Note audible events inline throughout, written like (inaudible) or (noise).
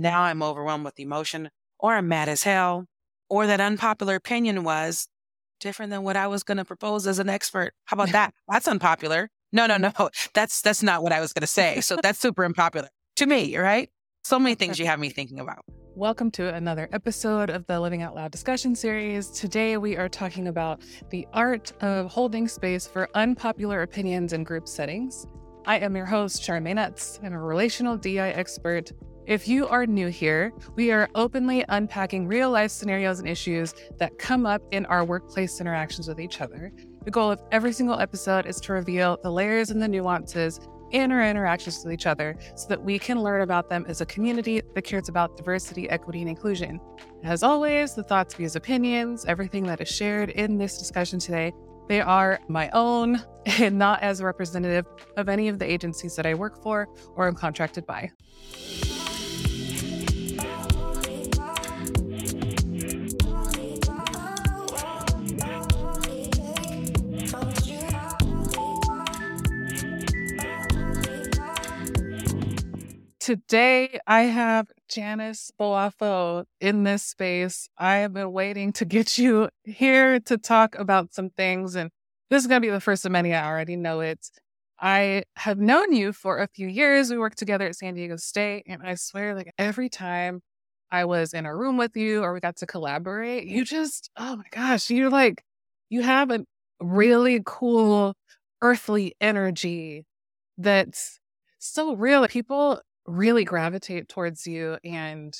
now I'm overwhelmed with emotion or I'm mad as hell or that unpopular opinion was different than what I was going to propose as an expert. How about that? (laughs) That's unpopular. No, no, no. (laughs) That's that's not what I was going to say. So that's super unpopular to me, right? So many things you have me thinking about. Welcome to another episode of the Living Out Loud discussion series. Today we are talking about the art of holding space for unpopular opinions in group settings. I am your host, Charmaine Nutz. I'm a relational DI expert. If you are new here, we are openly unpacking real life scenarios and issues that come up in our workplace interactions with each other. The goal of every single episode is to reveal the layers and the nuances in our interactions with each other so that we can learn about them as a community that cares about diversity, equity, and inclusion. As always, the thoughts, views, opinions, everything that is shared in this discussion today, they are my own and not as representative of any of the agencies that I work for or am contracted by. Today, I have Janice Boafo in this space. I have been waiting to get you here to talk about some things, and this is going to be the first of many. I already know it. I have known you for a few years. We worked together at San Diego State, and I swear, like every time I was in a room with you or we got to collaborate, you just, oh my gosh, you're like, you have a really cool earthly energy that's so real. People really gravitate towards you and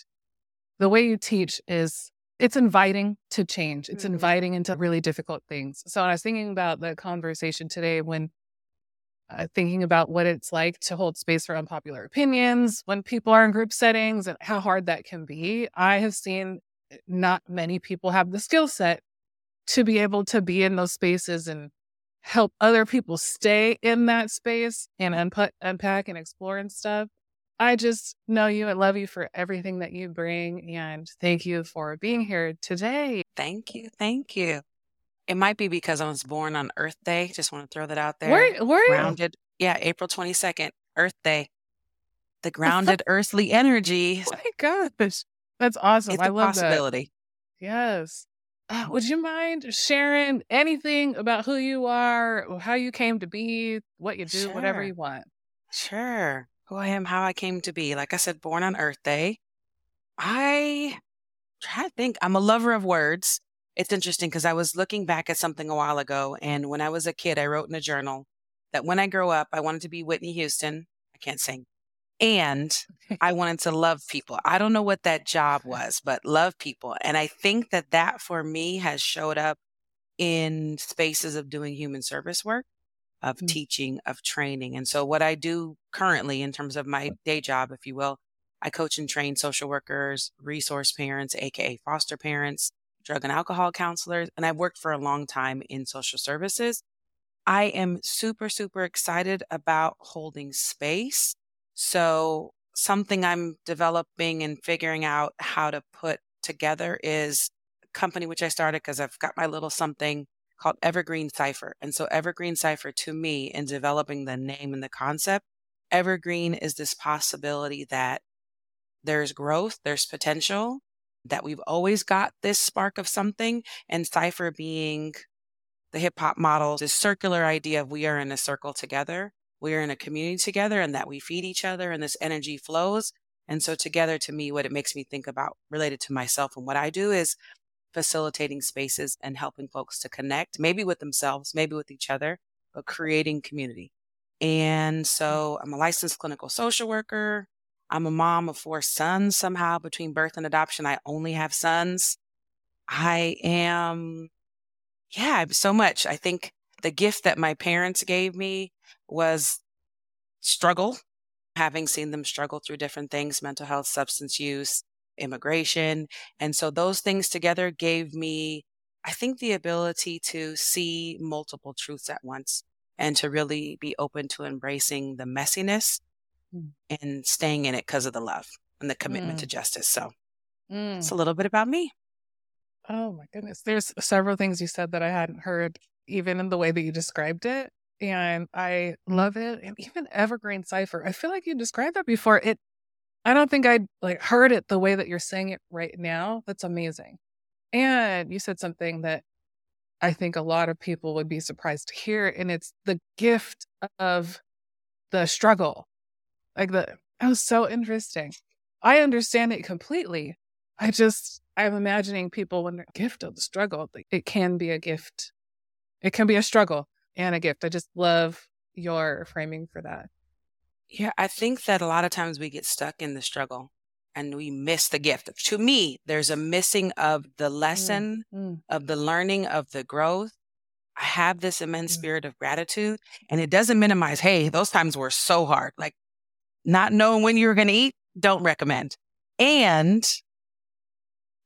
the way you teach is it's inviting to change. It's mm-hmm. inviting into really difficult things. So i was thinking about the conversation today when uh, thinking about what it's like to hold space for unpopular opinions when people are in group settings and how hard that can be i have seen eh, not many people have the skill set to be able to be in those spaces and help other people stay in that space and unput, unpack and explore and stuff I just know you and love you for everything that you bring. And thank you for being here today. Thank you. Thank you. It might be because I was born on Earth Day. Just want to throw that out there. Where, where grounded? You? Yeah, April 22nd, Earth Day. The (laughs) grounded earthly energy. Oh my gosh. That's awesome. It's I a love possibility. That. Yes. Uh, would you mind sharing anything about who you are, how you came to be, what you do, sure. whatever you want? Sure who I am, how I came to be. Like I said, born on Earth Day. I try to think. I'm a lover of words. It's interesting because I was looking back at something a while ago, and when I was a kid, I wrote in a journal that when I grow up, I wanted to be Whitney Houston. I can't sing. And (laughs) I wanted to love people. I don't know what that job was, but love people. And I think that that for me has showed up in spaces of doing human service work of mm-hmm. teaching, of training. And so, what I do currently in terms of my day job, if you will, I coach and train social workers, resource parents, AKA foster parents, drug and alcohol counselors, and I've worked for a long time in social services. I am super, super excited about holding space. So, something I'm developing and figuring out how to put together is a company which I started because I've got my little something called Evergreen Cipher. And so, Evergreen Cipher to me, in developing the name and the concept, Evergreen is this possibility that there's growth, there's potential, that we've always got this spark of something, and Cipher being the hip hop model, this circular idea of we are in a circle together, we are in a community together, and that we feed each other, and this energy flows. And so, together, to me, what it makes me think about related to myself and what I do is facilitating spaces and helping folks to connect, maybe with themselves, maybe with each other, but creating community. And mm. so I'm a licensed clinical social worker. I'm a mom of four sons somehow between birth and adoption. I only have sons. I am, yeah, so much. I think the gift that my parents gave me was struggle, having seen them struggle through different things mental health, substance use, immigration. And so those things together gave me, I think, the ability to see multiple truths at once and to really be open to embracing the messiness mm. and staying in it because of the love and the commitment mm. to justice. So mm. it's a little bit about me. Oh my goodness. There's several things you said that I hadn't heard, even in the way that you described it. And I love it. And even Evergreen Cipher, I feel like you described that before. It I don't think I'd like heard it the way that you're saying it right now. That's amazing. And you said something that I think a lot of people would be surprised to hear. And it's the gift of the struggle. Like the, that was so interesting. I understand it completely. I just, I'm imagining people when they're gift of the struggle, it can be a gift. It can be a struggle and a gift. I just love your framing for that. Yeah, I think that a lot of times we get stuck in the struggle and we miss the gift. To me, there's a missing of the mm, lesson, mm. of the learning, of the growth. I have this immense mm. spirit of gratitude, and it doesn't minimize, hey, those times were so hard. Like not knowing when you were going to eat, don't recommend. And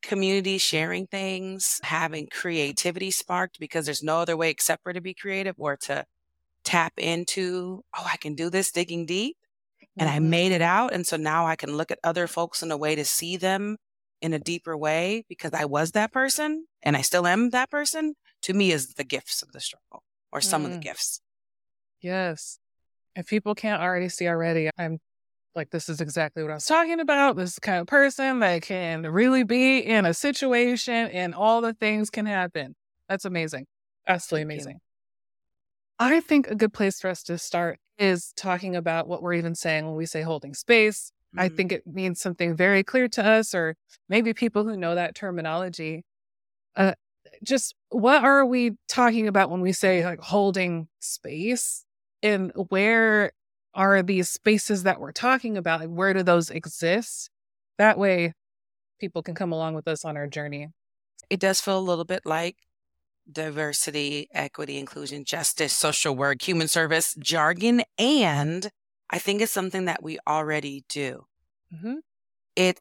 community sharing things, having creativity sparked because there's no other way except for to be creative or to tap into, oh, I can do this digging deep. And mm-hmm. I made it out. And so now I can look at other folks in a way to see them in a deeper way because I was that person and I still am that person. To me, is the gifts of the struggle or some mm. of the mm. gifts. Yes. If people can't already see already, I'm like, this is exactly what I was talking about. This is the kind of person that can really be in a situation and all the things can happen. That's amazing. Absolutely amazing. I think a good place for us to start is talking about what we're even saying when we say holding space. Mm-hmm. I think it means something very clear to us, or maybe people who know that terminology. Uh, just what are we talking about when we say like holding space and where are these spaces that we're talking about? Like, where do those exist? That way people can come along with us on our journey. It does feel a little bit like diversity, equity, inclusion, justice, social work, human service jargon. And I think it's something that we already do. Mm-hmm. It,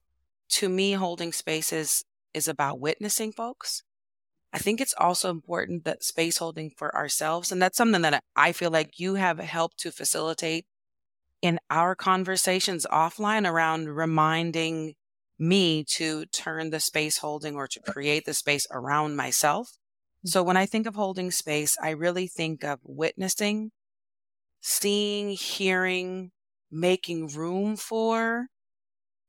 to me, holding spaces is about witnessing folks. I think it's also important that space holding for ourselves. And that's something that I feel like you have helped to facilitate in our conversations offline around reminding me to turn the space holding or to create the space around myself so when I think of holding space, I really think of witnessing, seeing, hearing, making room for,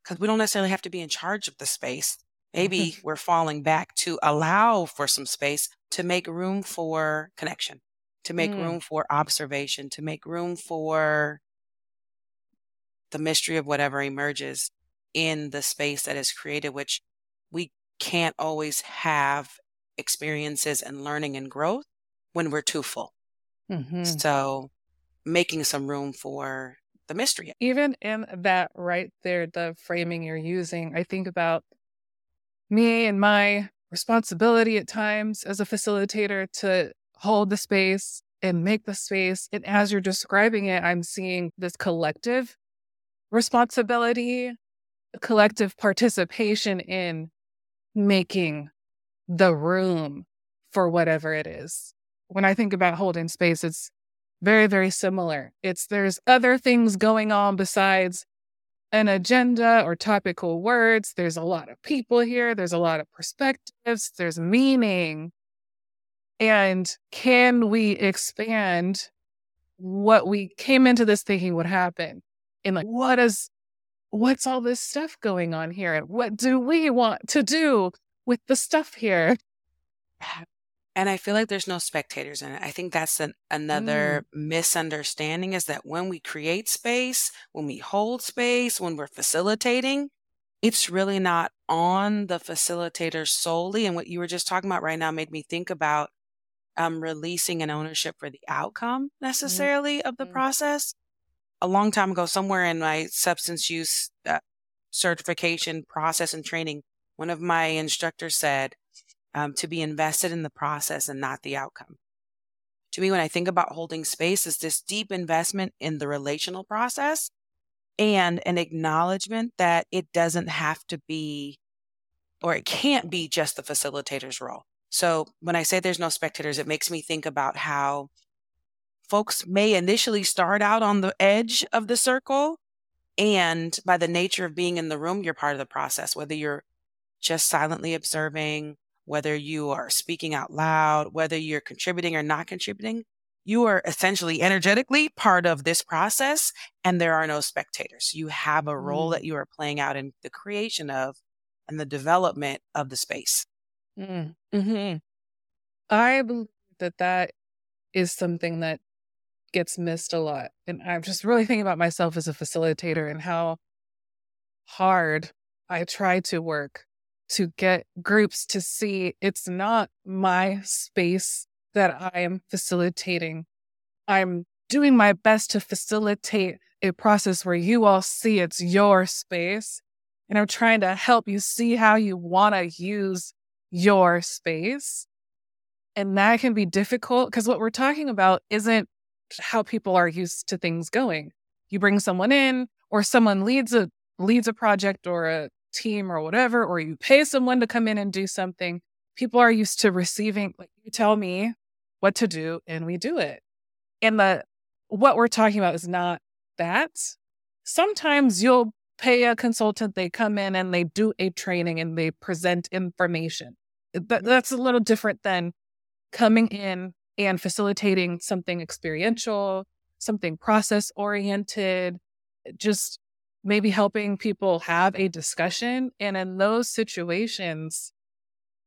because we don't necessarily have to be in charge of the space. Maybe we're falling back to allow for some space to make room for connection, to make mm. room for observation, to make room for the mystery of whatever emerges in the space that is created, which we can't always have experiences and learning and growth when we're too full. Mm-hmm. So making some room for the mystery. Even in that right there, the framing you're using, I think about me and my responsibility at times as a facilitator to hold the space and make the space. And as you're describing it, I'm seeing this collective responsibility, collective participation in making the room for whatever it is. When I think about holding space, it's very, very similar. It's there's other things going on besides an agenda or topical words. There's a lot of people here, there's a lot of perspectives, there's meaning. And can we expand what we came into this thinking would happen? And like, what is, what's all this stuff going on here? And what do we want to do with the stuff here. And I feel like there's no spectators in it. I think that's an, another mm. misunderstanding is that when we create space, when we hold space, when we're facilitating, it's really not on the facilitator solely. And what you were just talking about right now made me think about um, releasing an ownership for the outcome mm-hmm. necessarily mm. of the mm. process. A long time ago, somewhere in my substance use uh, certification process and training, one of my instructors said um, to be invested in the process and not the outcome. To me, when I think about holding space, is this deep investment in the relational process and an acknowledgement that it doesn't have to be or it can't be just the facilitator's role. So when I say there's no spectators, it makes me think about how folks may initially start out on the edge of the circle. And by the nature of being in the room, you're part of the process, whether you're just silently observing, whether you are speaking out loud, whether you're contributing or not contributing, you are essentially energetically part of this process and there are no spectators. You have a role mm. that you are playing out in the creation of and the development of the space. Mm. hmm I believe that that is something that gets missed a lot. And I'm just really thinking about myself as a facilitator and how hard I try to work to get groups to see it's not my space that I am facilitating. I'm doing my best to facilitate a process where you all see it's your space. And I'm trying to help you see how you want to use your space. And that can be difficult because what we're talking about isn't how people are used to things going. You bring someone in or someone leads a leads a project or a team or whatever, or you pay someone to come in and do something. People are used to receiving, like you tell me what to do and we do it. And the what we're talking about is not that. Sometimes you'll pay a consultant, they come in and they do a training and they present information. That, mm-hmm. that's a little different than coming in and facilitating something experiential, something process oriented, just maybe helping people have a discussion. And in those situations,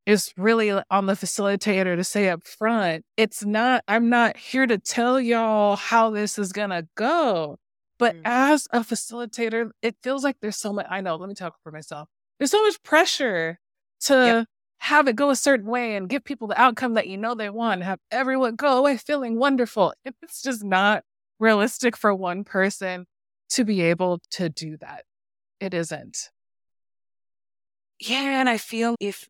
it's really on the facilitator to say up front, it's not, I'm not here to tell y'all how this is going to go. But mm. as a facilitator, it feels like there's so much, I know, let me talk for myself. There's so much pressure to yep. have it go a certain way and give people the outcome that you know they want, have everyone go away feeling wonderful. (laughs) It's just not realistic for one person to be able to do that. It isn't. Yeah. And I feel if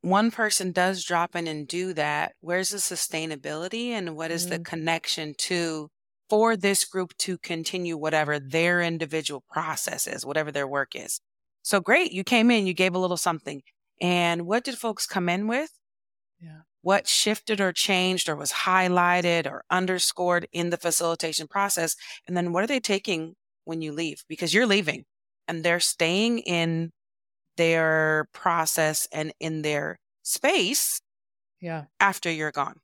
one person does drop in and do that, where's the sustainability and what is mm-hmm. the connection to for this group to continue whatever their individual process is, whatever their work is? So great. You came in, you gave a little something. And what did folks come in with? Yeah. What shifted or changed or was highlighted or underscored in the facilitation process? And then what are they taking when you leave? Because you're leaving and they're staying in their process and in their space yeah after you're gone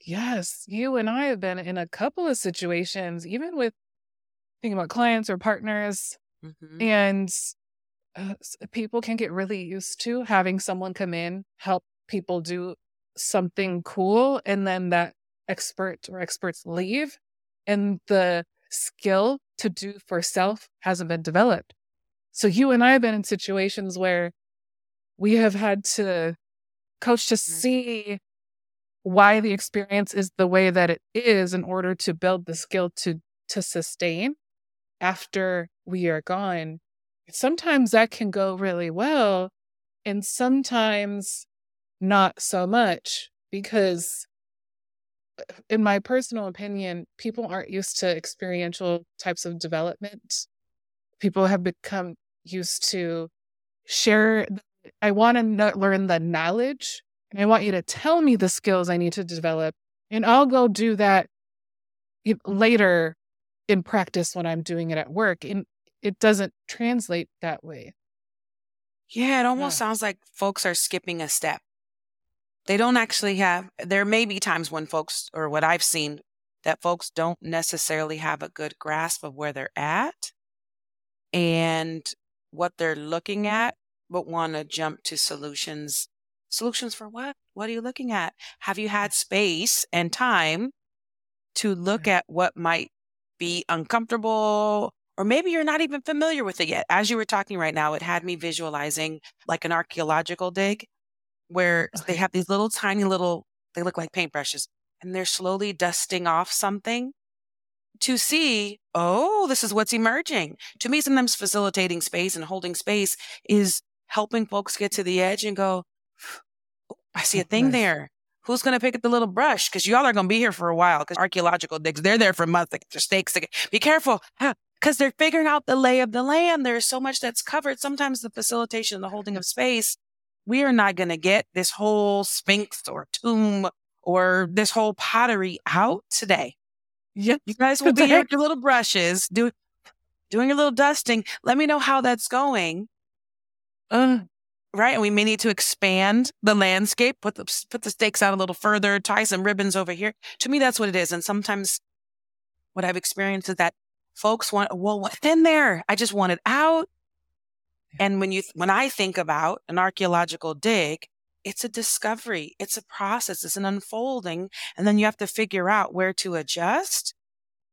yes you and i have been in a couple of situations even with thinking about clients or partners mm-hmm. and uh, people can get really used to having someone come in help people do something cool and then that expert or experts leave and the skill to do for self hasn't been developed. So you and I have been in situations where we have had to coach to mm-hmm. see why the experience is the way that it is in order to build the skill to to sustain after we are gone. Sometimes that can go really well and sometimes not so much because in my personal opinion, people aren't used to experiential types of development. People have become used to share. I want to learn the knowledge and I want you to tell me the skills I need to develop. And I'll go do that later in practice when I'm doing it at work. And it doesn't translate that way. Yeah, it almost yeah. sounds like folks are skipping a step they don't actually have there may be times when folks or what i've seen that folks don't necessarily have a good grasp of where they're at and what they're looking at but want to jump to solutions. Solutions for what? What are you looking at? Have you had space and time to look at what might be uncomfortable or maybe you're not even familiar with it yet. As you were talking right now, it had me visualizing like an archaeological dig where okay. they have these little tiny little, they look like paintbrushes, and they're slowly dusting off something to see, oh, this is what's emerging. To me, sometimes facilitating space and holding space is helping folks get to the edge and go, I see a thing nice. there. Who's going to pick up the little brush? Because y'all are going to be here for a while. Because archaeological digs, they're there for months. Like, there's stakes. Be careful. Because they're figuring out the lay of the land. There's so much that's covered. Sometimes the facilitation, the holding of space we are not going to get this whole sphinx or tomb or this whole pottery out today. Yep. You guys will be your little brushes, do, doing a little dusting. Let me know how that's going. Uh, right? And we may need to expand the landscape, put the, put the stakes out a little further, tie some ribbons over here. To me, that's what it is. And sometimes what I've experienced is that folks want, well, what's in there? I just want it out. And when you, when I think about an archaeological dig, it's a discovery. It's a process. It's an unfolding. And then you have to figure out where to adjust.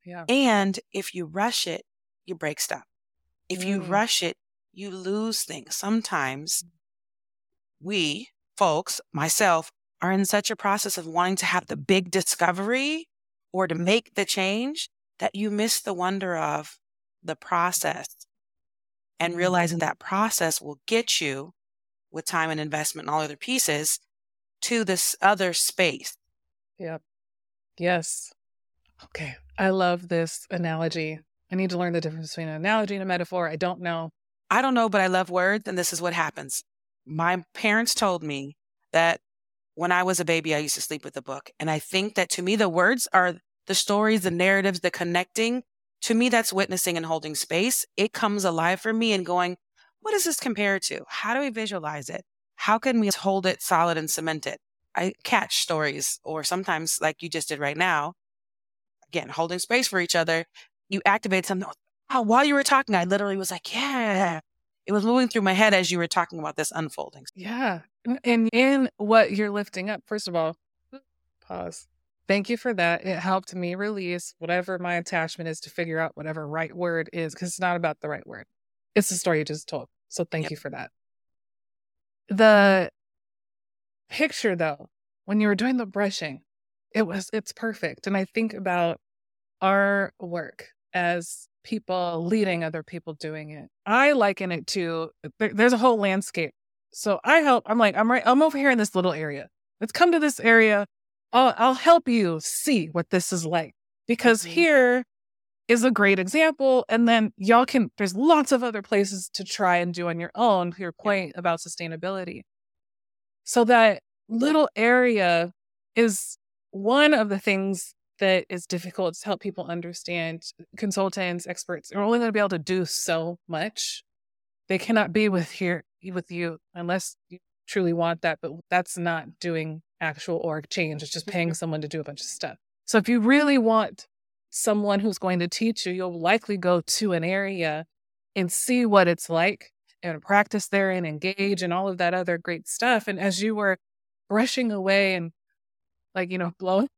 Yeah. And if you rush it, you break stuff. If you Mm. rush it, you lose things. Sometimes we folks, myself, are in such a process of wanting to have the big discovery or to make the change that you miss the wonder of the process and Mhm. realizing that process will get you with time and investment and all other pieces to this other space. Yep. Yes. Okay. I love this analogy. I need to learn the difference between an analogy and a metaphor. I don't know. I don't know, but I love words, and this is what happens. My parents told me that when I was a baby, I used to sleep with a book. And I think that to me, the words are the stories, the narratives, the connecting. To me, that's witnessing and holding space. It comes alive for me and going, what does this compare to? How do we visualize it? How can we hold it solid and cement it? I catch stories, or sometimes, like you just did right now, again, holding space for each other. You activate something. Oh, while you were talking, I literally was like, yeah. It was moving through my head as you were talking about this unfolding. Yeah. And in what you're lifting up, first of all, pause. Thank you for that. It helped me release whatever my attachment is to figure out whatever right word is, because it's not about the right word. It's the story you just told. So thank Yep. you for that. The picture though, when you were doing the brushing, it was it's perfect. And I think about our work as people leading other people doing it. I liken it to there, there's a whole landscape. So I help. I'm like I'm right. I'm over here in this little area. Let's come to this area. I'll, I'll help you see what this is like because Mhm. here is a great example. And then y'all can. There's lots of other places to try and do on your own. Your point about sustainability. So that little area is one of the things that is difficult to help people understand. Consultants, experts are only going to be able to do so much. They cannot be with here with you unless you truly want that. But that's not doing actual org change. It's just paying mm-hmm. someone to do a bunch of stuff. So if you really want someone who's going to teach you, you'll likely go to an area and see what it's like and practice there and engage and all of that other great stuff. And as you were brushing away and like, you know, blowing,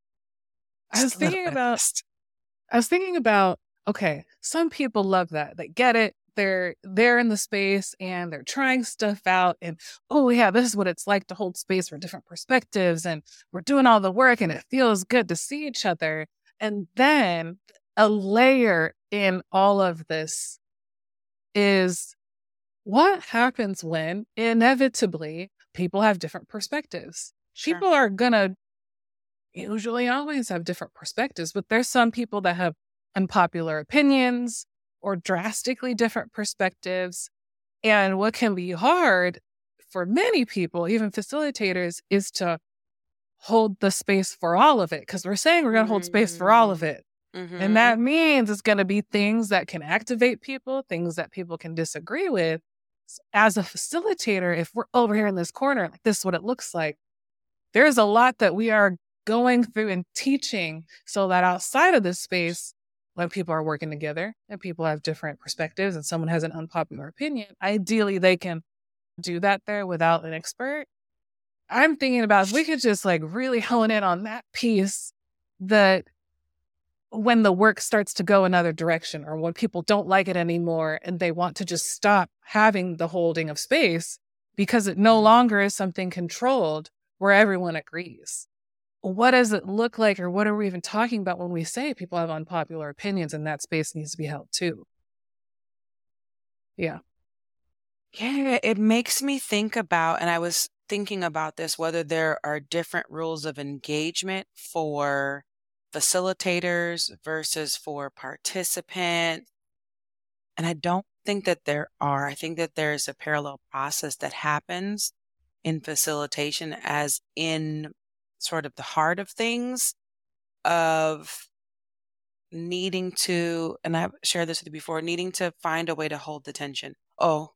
I was Just a little thinking about I was thinking about, okay, some people love that. They get it. They're they're in the space and they're trying stuff out and oh yeah, this is what it's like to hold space for different perspectives and we're doing all the work and it feels good to see each other. And then a layer in all of this is what happens when inevitably people have different perspectives. Sure. People are gonna usually always have different perspectives, but there's some people that have unpopular opinions or drastically different perspectives. And what can be hard for many people, even facilitators, is to hold the space for all of it because we're saying we're going to hold space for all of it. Mhm. And that means it's going to be things that can activate people, things that people can disagree with. As a facilitator, if we're over here in this corner, like this is what it looks like, there's a lot that we are going through and teaching so that outside of this space, when people are working together and people have different perspectives and someone has an unpopular opinion, ideally they can do that there without an expert. I'm thinking about if we could just like really hone in on that piece that when the work starts to go another direction or when people don't like it anymore and they want to just stop having the holding of space because it no Mhm. longer is something controlled where everyone agrees. What does it look like, or what are we even talking about when we say people have unpopular opinions and that space needs to be held too? Yeah. Yeah, it makes me think about, and I was thinking about this, whether there are different rules of engagement for facilitators versus for participants. And I don't think that there are. I think that there's a parallel process that happens in facilitation as in sort of the heart of things of needing to, and I've shared this with you before, needing to find a way to hold the tension. Oh,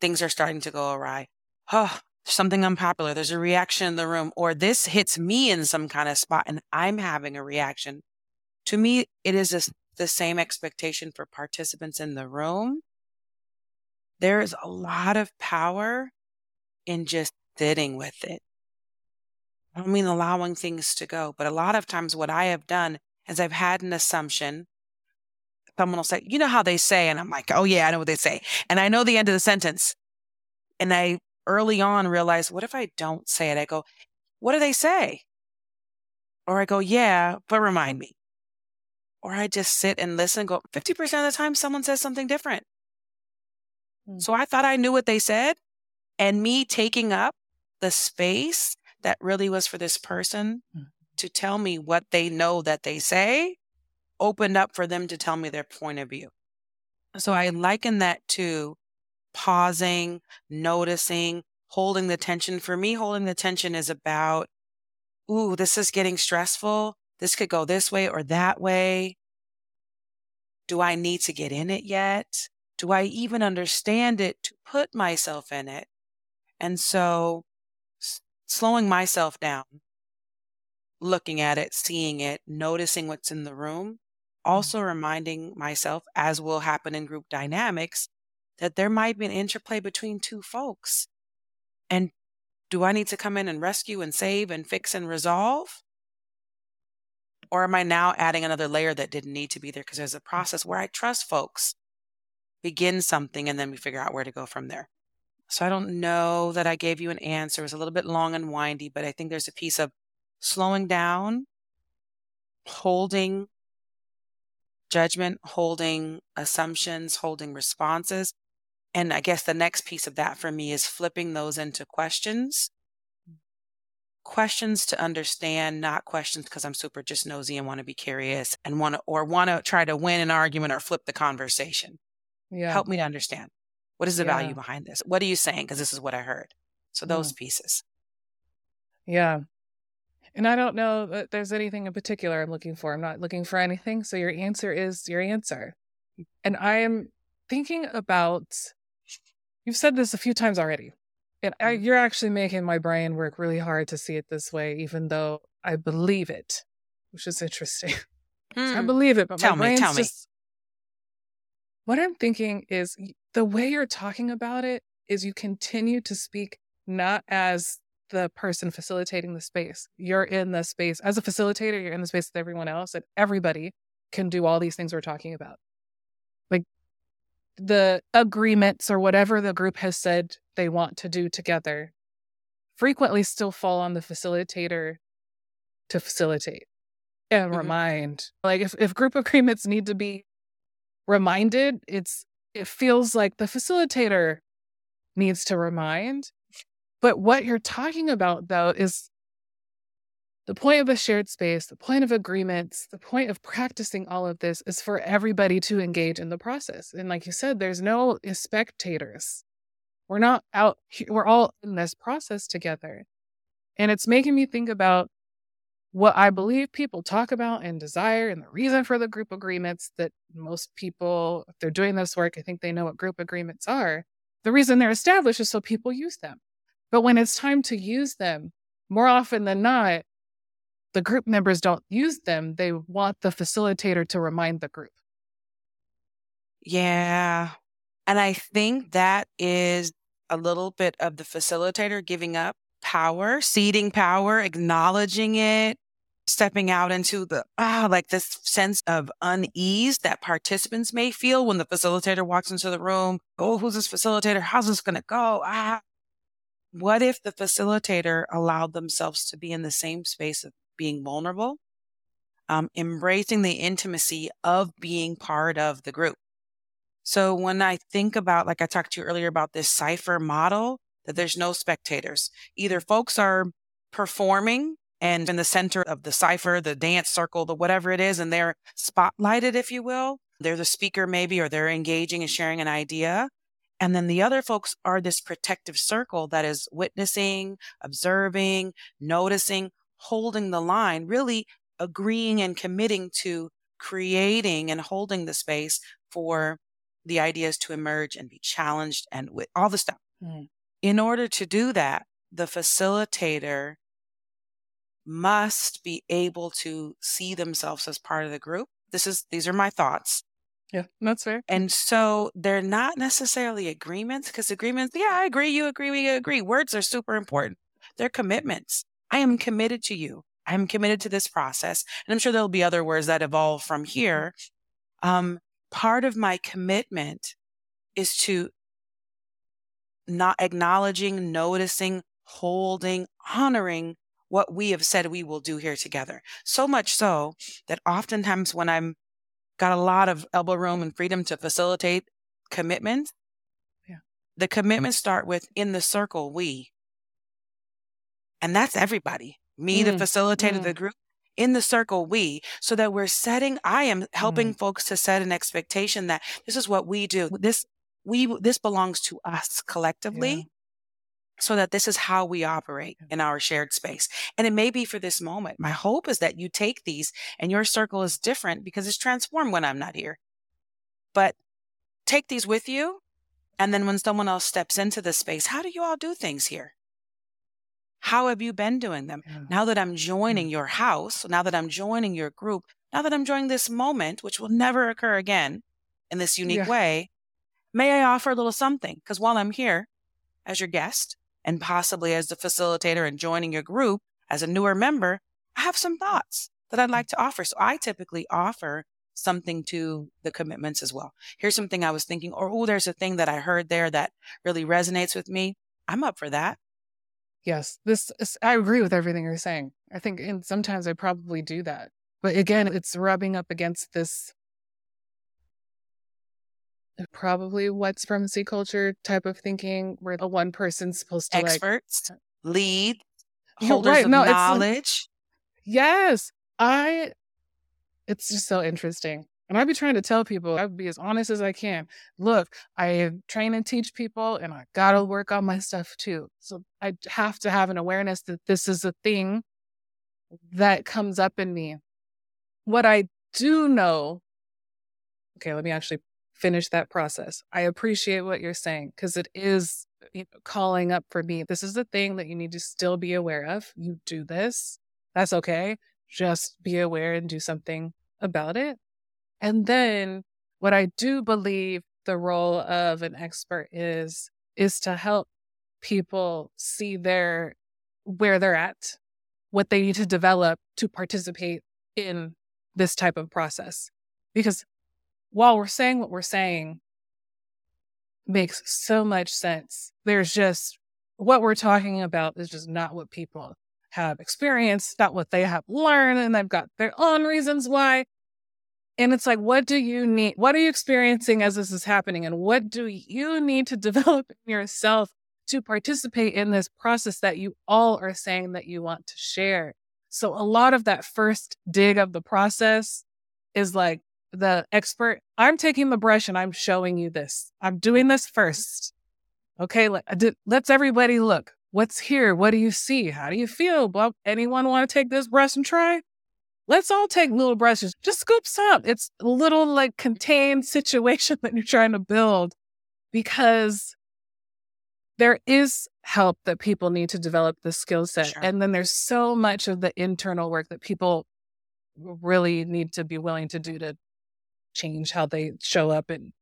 things are starting to go awry. oh, something unpopular. There's a reaction in the room, or this hits me in some kind of spot and I'm having a reaction. To me, it is a, the same expectation for participants in the room. There is a lot of power in just sitting with it. I don't mean allowing things to go, but a lot of times what I have done is I've had an assumption. Someone will say, you know how they say, and I'm like, oh yeah, I know what they say. And I know the end of the sentence. And I early on realized, what if I don't say it? I go, what do they say? Or I go, yeah, but remind me. Or I just sit and listen, go, 50% of the time, someone says something different. Mm. So I thought I knew what they said. And me taking up the space that really was for this person mm. to tell me what they know that they say opened up for them to tell me their point of view. So I liken that to pausing, noticing, holding the tension. For me, holding the tension is about, ooh, this is getting stressful. This could go this way or that way. Do I need to get in it yet? Do I even understand it to put myself in it? And so slowing myself down, looking at it, seeing it, noticing what's in the room, mm-hmm. also reminding myself, as will happen in group dynamics, that there might be an interplay between two folks. And do I need to come in and rescue and save and fix and resolve? Or am I now adding another layer that didn't need to be there because there's a process where I trust folks, begin something, and then we figure out where to go from there. So I don't know that I gave you an answer. It was a little bit long and windy, but I think there's a piece of slowing down, holding judgment, holding assumptions, holding responses, and I guess the next piece of that for me is flipping those into questions. Questions to understand, not questions because I'm super just nosy and want to be curious and want to, or want to try to win an argument or flip the conversation. Yeah. Help me to understand. What is the yeah. value behind this? What are you saying? Because this is what I heard. So those mm. pieces. Yeah. And I don't know that there's anything in particular I'm looking for. I'm not looking for anything. So your answer is your answer. And I am thinking about You've said this a few times already. And I, mm-hmm. you're actually making my brain work really hard to see it this way, even though I believe it, which is interesting. Mm. (laughs) I believe it, but tell my brain's me, tell just. What I'm thinking is the way you're talking about it is you continue to speak not as the person facilitating the space. You're in the space as a facilitator, you're in the space with everyone else, and everybody can do all these things we're talking about Like the agreements or whatever the group has said they want to do together frequently still fall on the facilitator to facilitate and mm-hmm. remind. Like if, if group agreements need to be reminded, it's it feels like the facilitator needs to remind. But what you're talking about though is the point of a shared space, the point of agreements, the point of practicing all of this is for everybody to engage in the process. And like you said, there's no eh, spectators. We're not out, we're all in this process together. And it's making me think about what I believe people talk about and desire and the reason for the group agreements that most people, if they're doing this work, I think they know what group agreements are. The reason they're established is so people use them. But when it's time to use them, more often than not, the group members don't use them, they want the facilitator to remind the group. Yeah. And I think that is a little bit of the facilitator giving up power, ceding power, acknowledging it, stepping out into the ah, like this sense of unease that participants may feel when the facilitator walks into the room. Oh, who's this facilitator? How's this going to go? Ah, what if the facilitator allowed themselves to be in the same space of being vulnerable, um, embracing the intimacy of being part of the group. So when I think about, like I talked to you earlier about this cipher model, that there's no spectators. Either folks are performing and in the center of the cipher, the dance circle, the whatever it is, and they're spotlighted, if you will. They're the speaker, maybe, or they're engaging and sharing an idea. And then the other folks are this protective circle that is witnessing, observing, noticing, holding the line, really agreeing and committing to creating and holding the space for the ideas to emerge and be challenged and with all the stuff. Mm. In order to do that, the facilitator must be able to see themselves as part of the group. This is these are my thoughts. Yeah, that's fair. And so they're not necessarily agreements because agreements, yeah, I agree, you agree, we agree. Words are super important. They're commitments. I am committed to you. I'm committed to this process. And I'm sure there'll be other words that evolve from here. Um, part of my commitment is to not acknowledging, noticing, holding, honoring what we have said we will do here together. So much so that oftentimes when I'm got a lot of elbow room and freedom to facilitate commitment. Yeah. The commitments start with in the circle, we. And that's everybody. Me, mm. the facilitator mm. the group, in the circle, we, so that we're setting, I am helping mm. folks to set an expectation that this is what we do. This, we, this belongs to us collectively. So that this is how we operate in our shared space. And it may be for this moment. My hope is that you take these and your circle is different because it's transformed when I'm not here. But take these with you. And then when someone else steps into this space, how do you all do things here? How have you been doing them? Yeah. Now that I'm joining mm. your house, now that I'm joining your group, now that I'm joining this moment, which will never occur again in this unique yeah. way, may I offer a little something? Because while I'm here as your guest, and possibly as the facilitator and joining your group as a newer member, I have some thoughts that I'd like to offer. So I typically offer something to the commitments as well. Here's something I was thinking, or oh, there's a thing that I heard there that really resonates with me. I'm up for that. Yes, this is, I agree with everything you're saying. I think and sometimes I probably do that. But again, it's rubbing up against this probably white supremacy culture type of thinking where the one person's supposed to experts like, lead (laughs) holders right. of no, knowledge yes i it's just so interesting and i'd be trying to tell people i'd be as honest as i can look i train and teach people and i gotta work on my stuff too so i have to have an awareness that this is a thing that comes up in me what i do know okay let me actually finish that process. I appreciate what you're saying because it is you know, calling up for me. This is the thing that you need to still be aware of. You do this, that's okay. Just be aware and do something about it. And then what I do believe the role of an expert is is to help people see their where they're at, what they need to develop to participate in this type of process. Because while we're saying what we're saying makes so much sense. There's just what we're talking about is just not what people have experienced, not what they have learned, and they've got their own reasons why. And it's like, what do you need? What are you experiencing as this is happening? And what do you need to (laughs) develop in yourself to participate in this process that you all are saying that you want to share? So, a lot of that first dig of the process is like, the expert, I'm taking the brush and I'm showing you this. I'm doing this first. Okay, let, uh, let's everybody look. What's here? What do you see? How do you feel? Well, anyone want to take this brush and try? Let's all take little brushes. Just scoop some. It's a little like contained (laughs) situation that you're trying to build because there is help that people need to develop the skill set. Sure. And then there's so much of the internal work that people really need to be willing to do to change how they show up and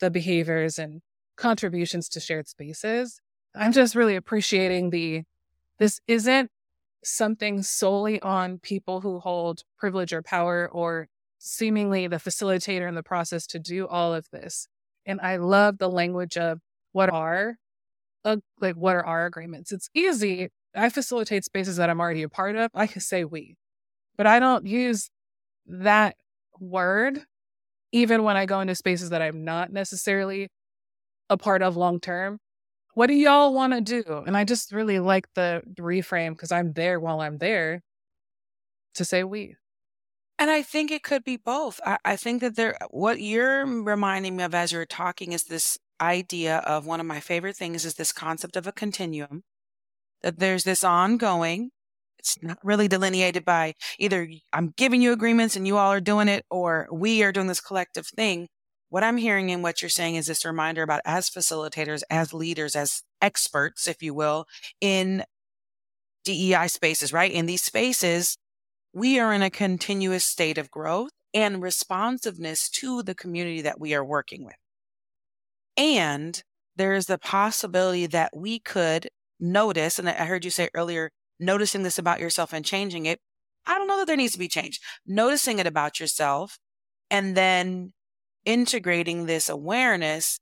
the behaviors and contributions to shared spaces. I'm just really appreciating the this isn't something solely on people who hold privilege or power or seemingly the facilitator in the process to do all of this. And I love the language of what are uh, like what are our agreements. It's easy. I facilitate spaces that I'm already a part of. I can say we, but I don't use that word even when I go into spaces that I'm not necessarily a part of long term. What do y'all want to do? And I just really like the reframe because I'm there while I'm there to say we. And I think it could be both. I, I think that there, what you're reminding me of as you're talking is this idea of one of my favorite things is this concept of a continuum, that there's this ongoing it's not really delineated by either I'm giving you agreements and you all are doing it, or we are doing this collective thing. what I'm hearing and what you're saying is this reminder about as facilitators, as leaders, as experts, if you will, in DEI spaces, right? In these spaces, we are in a continuous state of growth and responsiveness to the community that we are working with. And there's the possibility that we could notice, and I heard you say earlier, noticing this about yourself and changing it. I don't know that there needs to be change. Noticing it about yourself and then integrating this awareness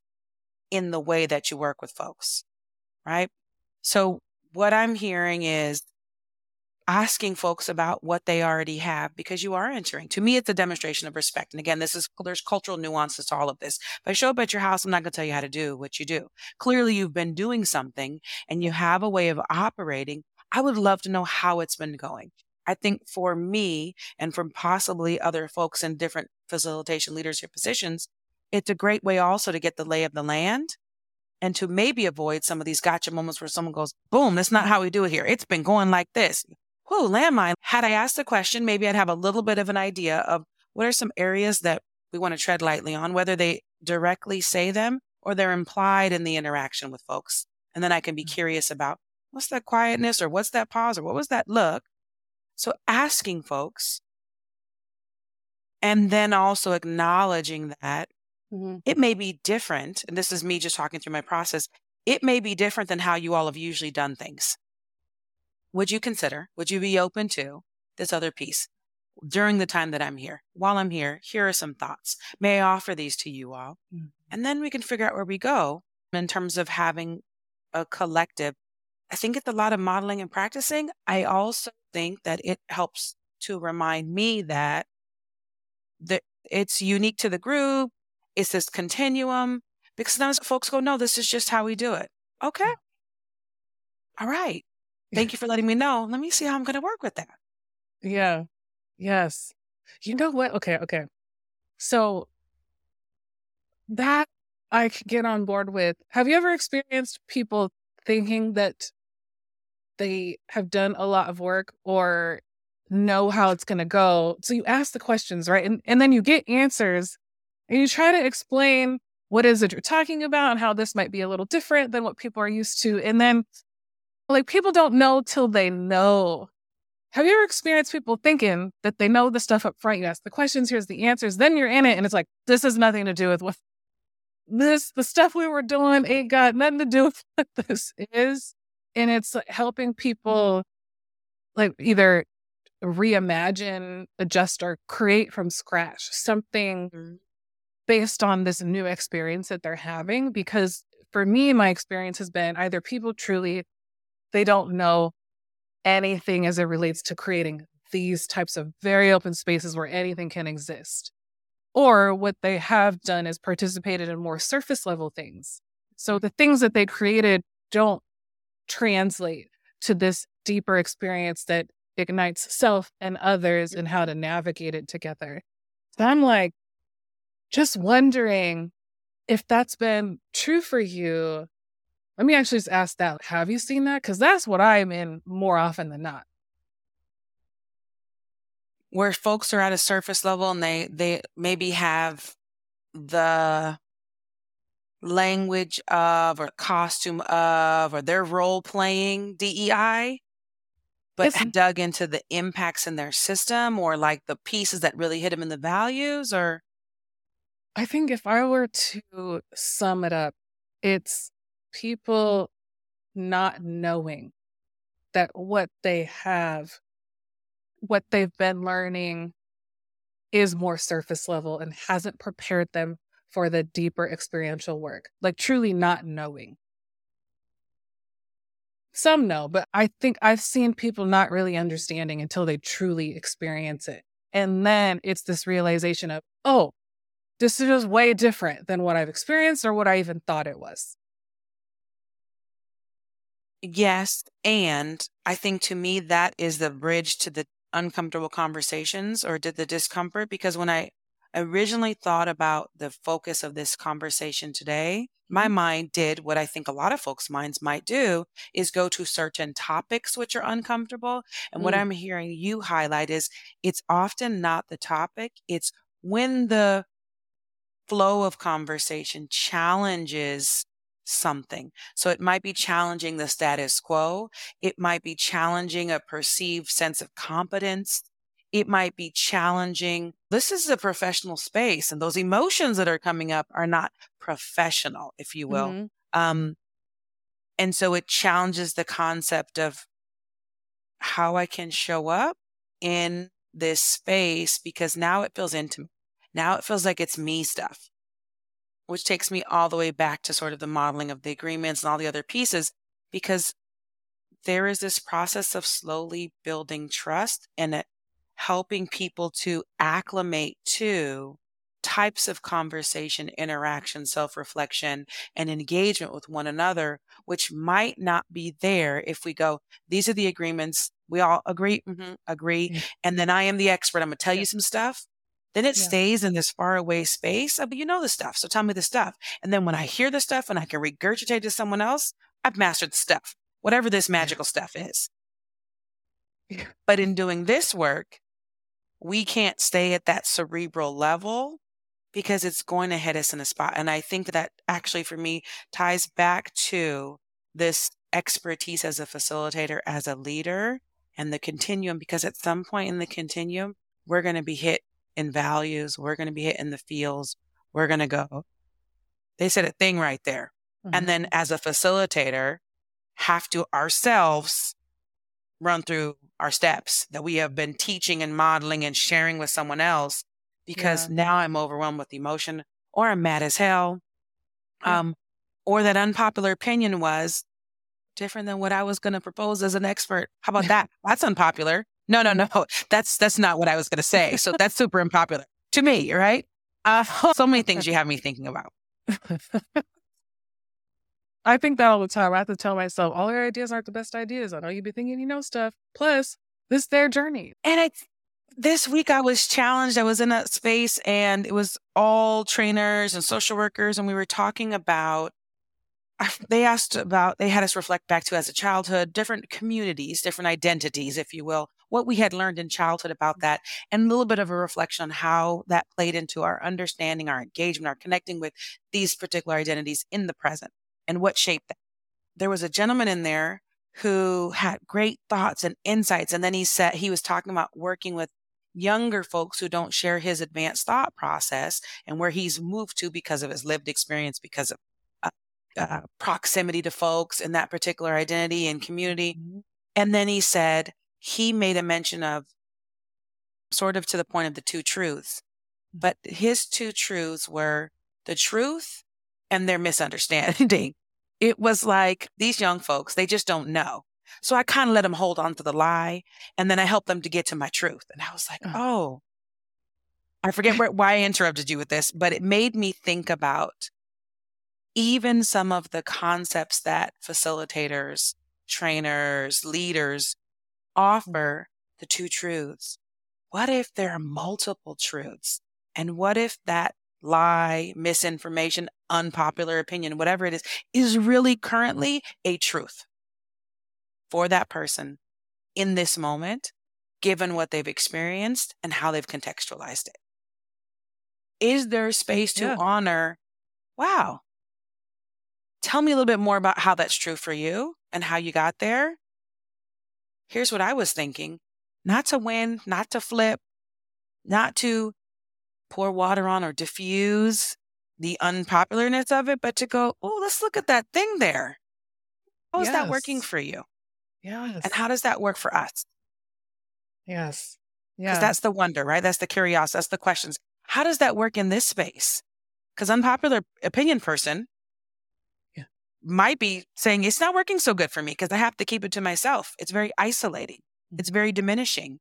in the way that you work with folks, right? So, what I'm hearing is asking folks about what they already have because you are entering. To me, it's a demonstration of respect. And again, this is there's cultural nuances to all of this. If I show up at your house, I'm not going to tell you how to do what you do. Clearly, you've been doing something and you have a way of operating. I would love to know how it's been going. I think for me and for possibly other folks in different facilitation leadership positions, it's a great way also to get the lay of the land and to maybe avoid some of these gotcha moments where someone goes, boom, that's not how we do it here. It's been going like this. Whoa, landmine. Had I asked the question, maybe I'd have a little bit of an idea of what are some areas that we want to tread lightly on, whether they directly say them or they're implied in the interaction with folks. And then I can be mm. curious about what's that quietness or what's that pause or what was that look? So asking folks and then also acknowledging that mm-hmm. it may be different. And this is me just talking through my process. It may be different than how you all have usually done things. Would you consider, would you be open to this other piece during the time that I'm here? While I'm here, here are some thoughts. May I offer these to you all? Mm-hmm. And then we can figure out where we go in terms of having a collective. I think it's a lot of modeling and practicing. I also think that it helps to remind me that that it's unique to the group. It's this continuum because sometimes folks go, no, this is just how we do it. Okay. Mm. All right. Thank you for letting me know. Let me see how I'm going to work with that. Yeah. Yes. You know what? Okay. Okay. So that I can get on board with. Have you ever experienced people thinking that they have done a lot of work or know how it's going to go. So you ask the questions, right? And, and then you get answers and you try to explain what is it you're talking about and how this might be a little different than what people are used to. And then, like, people don't know till they know. Have you ever experienced people thinking that they know the stuff up front? You ask the questions, here's the answers, then you're in it, and it's like, this has nothing to do with what this, the stuff we were doing ain't got nothing to do with what this is. And it's helping people, like, either reimagine, adjust, or create from scratch something mm-hmm. based on this new experience that they're having. Because for me, my experience has been either people truly they don't know anything as it relates to creating these types of very open spaces where anything can exist. Or what they have done is participated in more surface level things. So the things that they created don't translate to this deeper experience that ignites self and others and how to navigate it together. So I'm like, just wondering if that's been true for you. Let me actually just ask that. Have you seen that? Because that's what I'm in more often than not. Where folks are at a surface level and they they maybe have the language of or costume of or their role playing DEI but dug into the impacts in their system or like the pieces that really hit them in the values or? I think if I were to sum it up, it's people not knowing that what they have, what they've been learning is more surface level and hasn't prepared them for the deeper experiential work. Like truly not knowing. Some know, but I think I've seen people not really understanding until they truly experience it. And then it's this realization of, oh, this is way different than what I've experienced or what I even thought it was. Yes. And I think to me, that is the bridge to the uncomfortable conversations or did the discomfort. Because when I originally thought about the focus of this conversation today, my mm-hmm. mind did what I think a lot of folks' minds might do is go to certain topics which are uncomfortable. And mm. what I'm hearing you highlight is it's often not the topic, it's when the flow of conversation challenges something. So it might be challenging the status quo. It might be challenging a perceived sense of competence. It might be challenging. This is a professional space, and those emotions that are coming up are not professional, if you will. Mm-hmm. Um, and so it challenges the concept of how I can show up in this space because now it feels intimate. Now it feels like it's me stuff which takes me all the way back to sort of the modeling of the agreements and all the other pieces, because there is this process of slowly building trust and helping people to acclimate to types of conversation, interaction, self reflection, and engagement with one another, which might not be there if we go, these are the agreements. We all agree, mm-hmm, agree. Mm-hmm. And then I am the expert. I'm going to tell yeah. you some stuff. Then it yeah. stays in this far away space. Oh, but you know the stuff. So tell me the stuff. And then when I hear the stuff and I can regurgitate to someone else, I've mastered the stuff, whatever this magical stuff is. Yeah. But in doing this work, we can't stay at that cerebral level because it's going to hit us in a spot. And I think that actually for me ties back to this expertise as a facilitator, as a leader, and the continuum, because at some point in the continuum, we're going to be hit in values. We're going to be hitting the fields. We're going to go. They said a thing right there. Mm-hmm. And then mm-hmm. as a facilitator, have to ourselves run through our steps that we have been teaching and modeling and sharing with someone else because yeah. now I'm overwhelmed with emotion or I'm mad as hell. Yeah. Um, or that unpopular opinion was different than what I was going to propose as an expert. How about that? (laughs) That's unpopular. No, no, no. (laughs) That's that's not what I was going to say. So that's super unpopular to me, right? Uh, (laughs) so many things you have me thinking about. I think that all the time. I have to tell myself, all your ideas aren't the best ideas. I know you'd be thinking you know stuff. Plus, this is their journey. And I, this week I was challenged. I was in a space and it was all trainers and social workers, and we were talking about they asked about, they had us reflect back to as a childhood, different communities, different identities, if you will, what we had learned in childhood about that, and a little bit of a reflection on how that played into our understanding, our engagement, our connecting with these particular identities in the present and what shaped that. There was a gentleman in there who had great thoughts and insights. And then he said he was talking about working with younger folks who don't share his advanced thought process and where he's moved to because of his lived experience, because of uh, proximity to folks in that particular identity and community. Mm-hmm. And then he said he made a mention of sort of to the point of the two truths, but his two truths were the truth and their misunderstanding. It was like these young folks, they just don't know. So I kind of let them hold on to the lie and then I helped them to get to my truth. And I was like, oh, I forget where, why I interrupted you with this, but it made me think about even some of the concepts that facilitators, trainers, leaders mm. offer the two truths. What if there are multiple truths? And what if that lie, misinformation, unpopular opinion, whatever it is, is really currently a truth for that person in this moment, given what they've experienced and how they've contextualized it? Is there space to yeah. honor, wow, Tell me a little bit more about how that's true for you and how you got there. Here's what I was thinking not to win, not to flip, not to pour water on or diffuse the unpopularness of it, but to go, oh, let's look at that thing there. How is yes. that working for you? Yes. And how does that work for us? Yes. Yeah. Because that's the wonder, right? That's the curiosity. That's the questions. How does that work in this space? Because unpopular opinion person yeah. might be saying it's not working so good for me because I have to keep it to myself. It's very isolating. It's mm-hmm. very diminishing.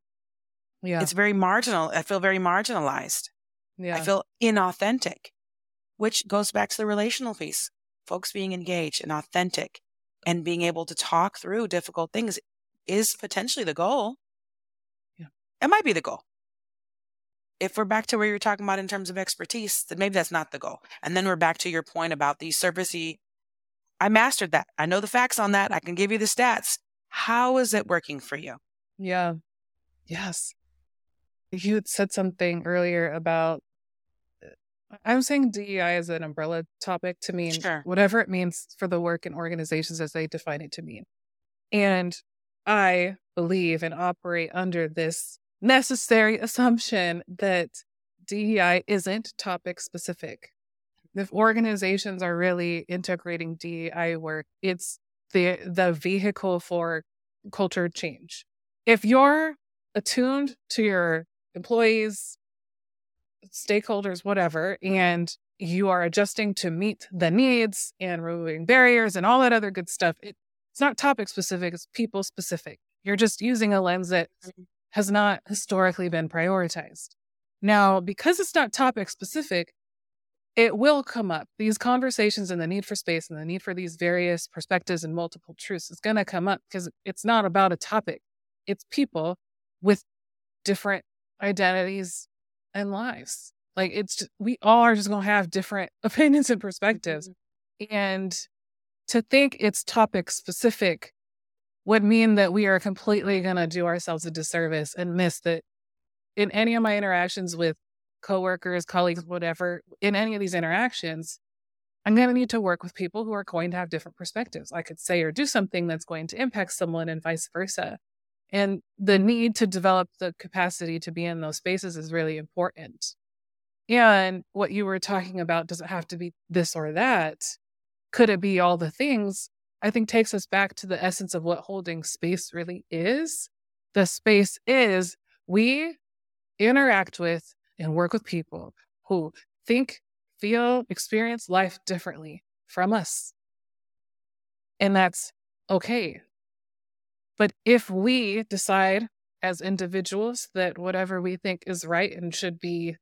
Yeah. It's very marginal. I feel very marginalized. Yeah. I feel inauthentic, which goes back to the relational piece. Folks being engaged and authentic and being able to talk through difficult things is potentially the goal. Yeah. It might be the goal. If we're back to where you're talking about in terms of expertise, then maybe that's not the goal. And then we're back to your point about the surfacey I mastered that. I know the facts on that. I can give you the stats. How is it working for you? Yeah. Yes. You had said something earlier about uh, I'm saying DEI as an umbrella topic to mean Sure. whatever it means for the work and organizations as they define it to mean. And I believe and operate under this necessary assumption that DEI isn't topic specific. If organizations are really integrating DEI work, it's the the vehicle for culture change. If you're attuned to your employees, stakeholders, whatever, and you are adjusting to meet the needs and removing barriers and all that other good stuff, it, it's not topic specific, it's people specific. You're just using a lens that mm-hmm. has not historically been prioritized. Now, because it's not topic specific, it will come up. These conversations and the need for space and the need for these various perspectives and multiple truths is going to come up because it's not about a topic. It's people with different identities and lives. Like it's just, we all are just going to have different (laughs) opinions and perspectives. Mm-hmm. And to think it's topic specific would mean that we are completely going to do ourselves a disservice and miss that in any of my interactions with coworkers, colleagues, whatever, in any of these interactions, I'm going to need to work with people who are going to have different perspectives. I could say or do something that's going to impact someone and vice versa. And the need to develop the capacity to be in those spaces is really important. And what you were talking about doesn't have to be this or that. Could it be all the things? I think takes us back to the essence of what holding space really is. The space is we interact with and work with people who think, feel, experience life differently from us. And that's okay. But if we decide as individuals that whatever we think is right and should be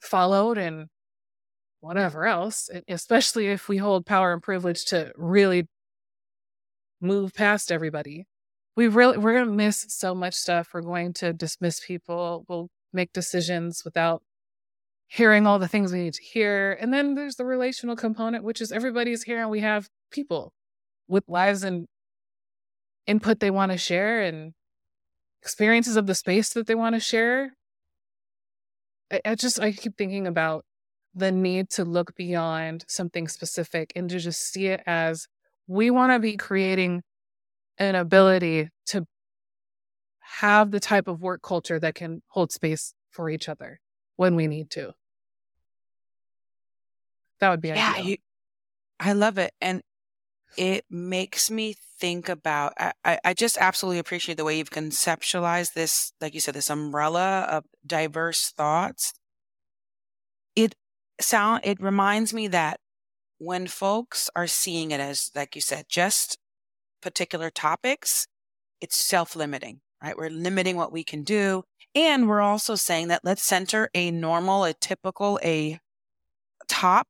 followed and whatever else, especially if we hold power and privilege to really move past everybody, we really we're going to miss so much stuff. We're going to dismiss people. We'll make decisions without hearing all the things we need to hear. And then there's the relational component, which is everybody's here and we have people with lives and input they want to share and experiences of the space that they want to share. I, I just, I keep thinking about the need to look beyond something specific and to just see it as we want to be creating an ability to have the type of work culture that can hold space for each other when we need to. That would be yeah. You, I love it. And it makes me think about I, I just absolutely appreciate the way you've conceptualized this, like you said, this umbrella of diverse thoughts. It sound it reminds me that when folks are seeing it as, like you said, just particular topics, it's self-limiting right? We're limiting what we can do. And we're also saying that let's center a normal, a typical, a top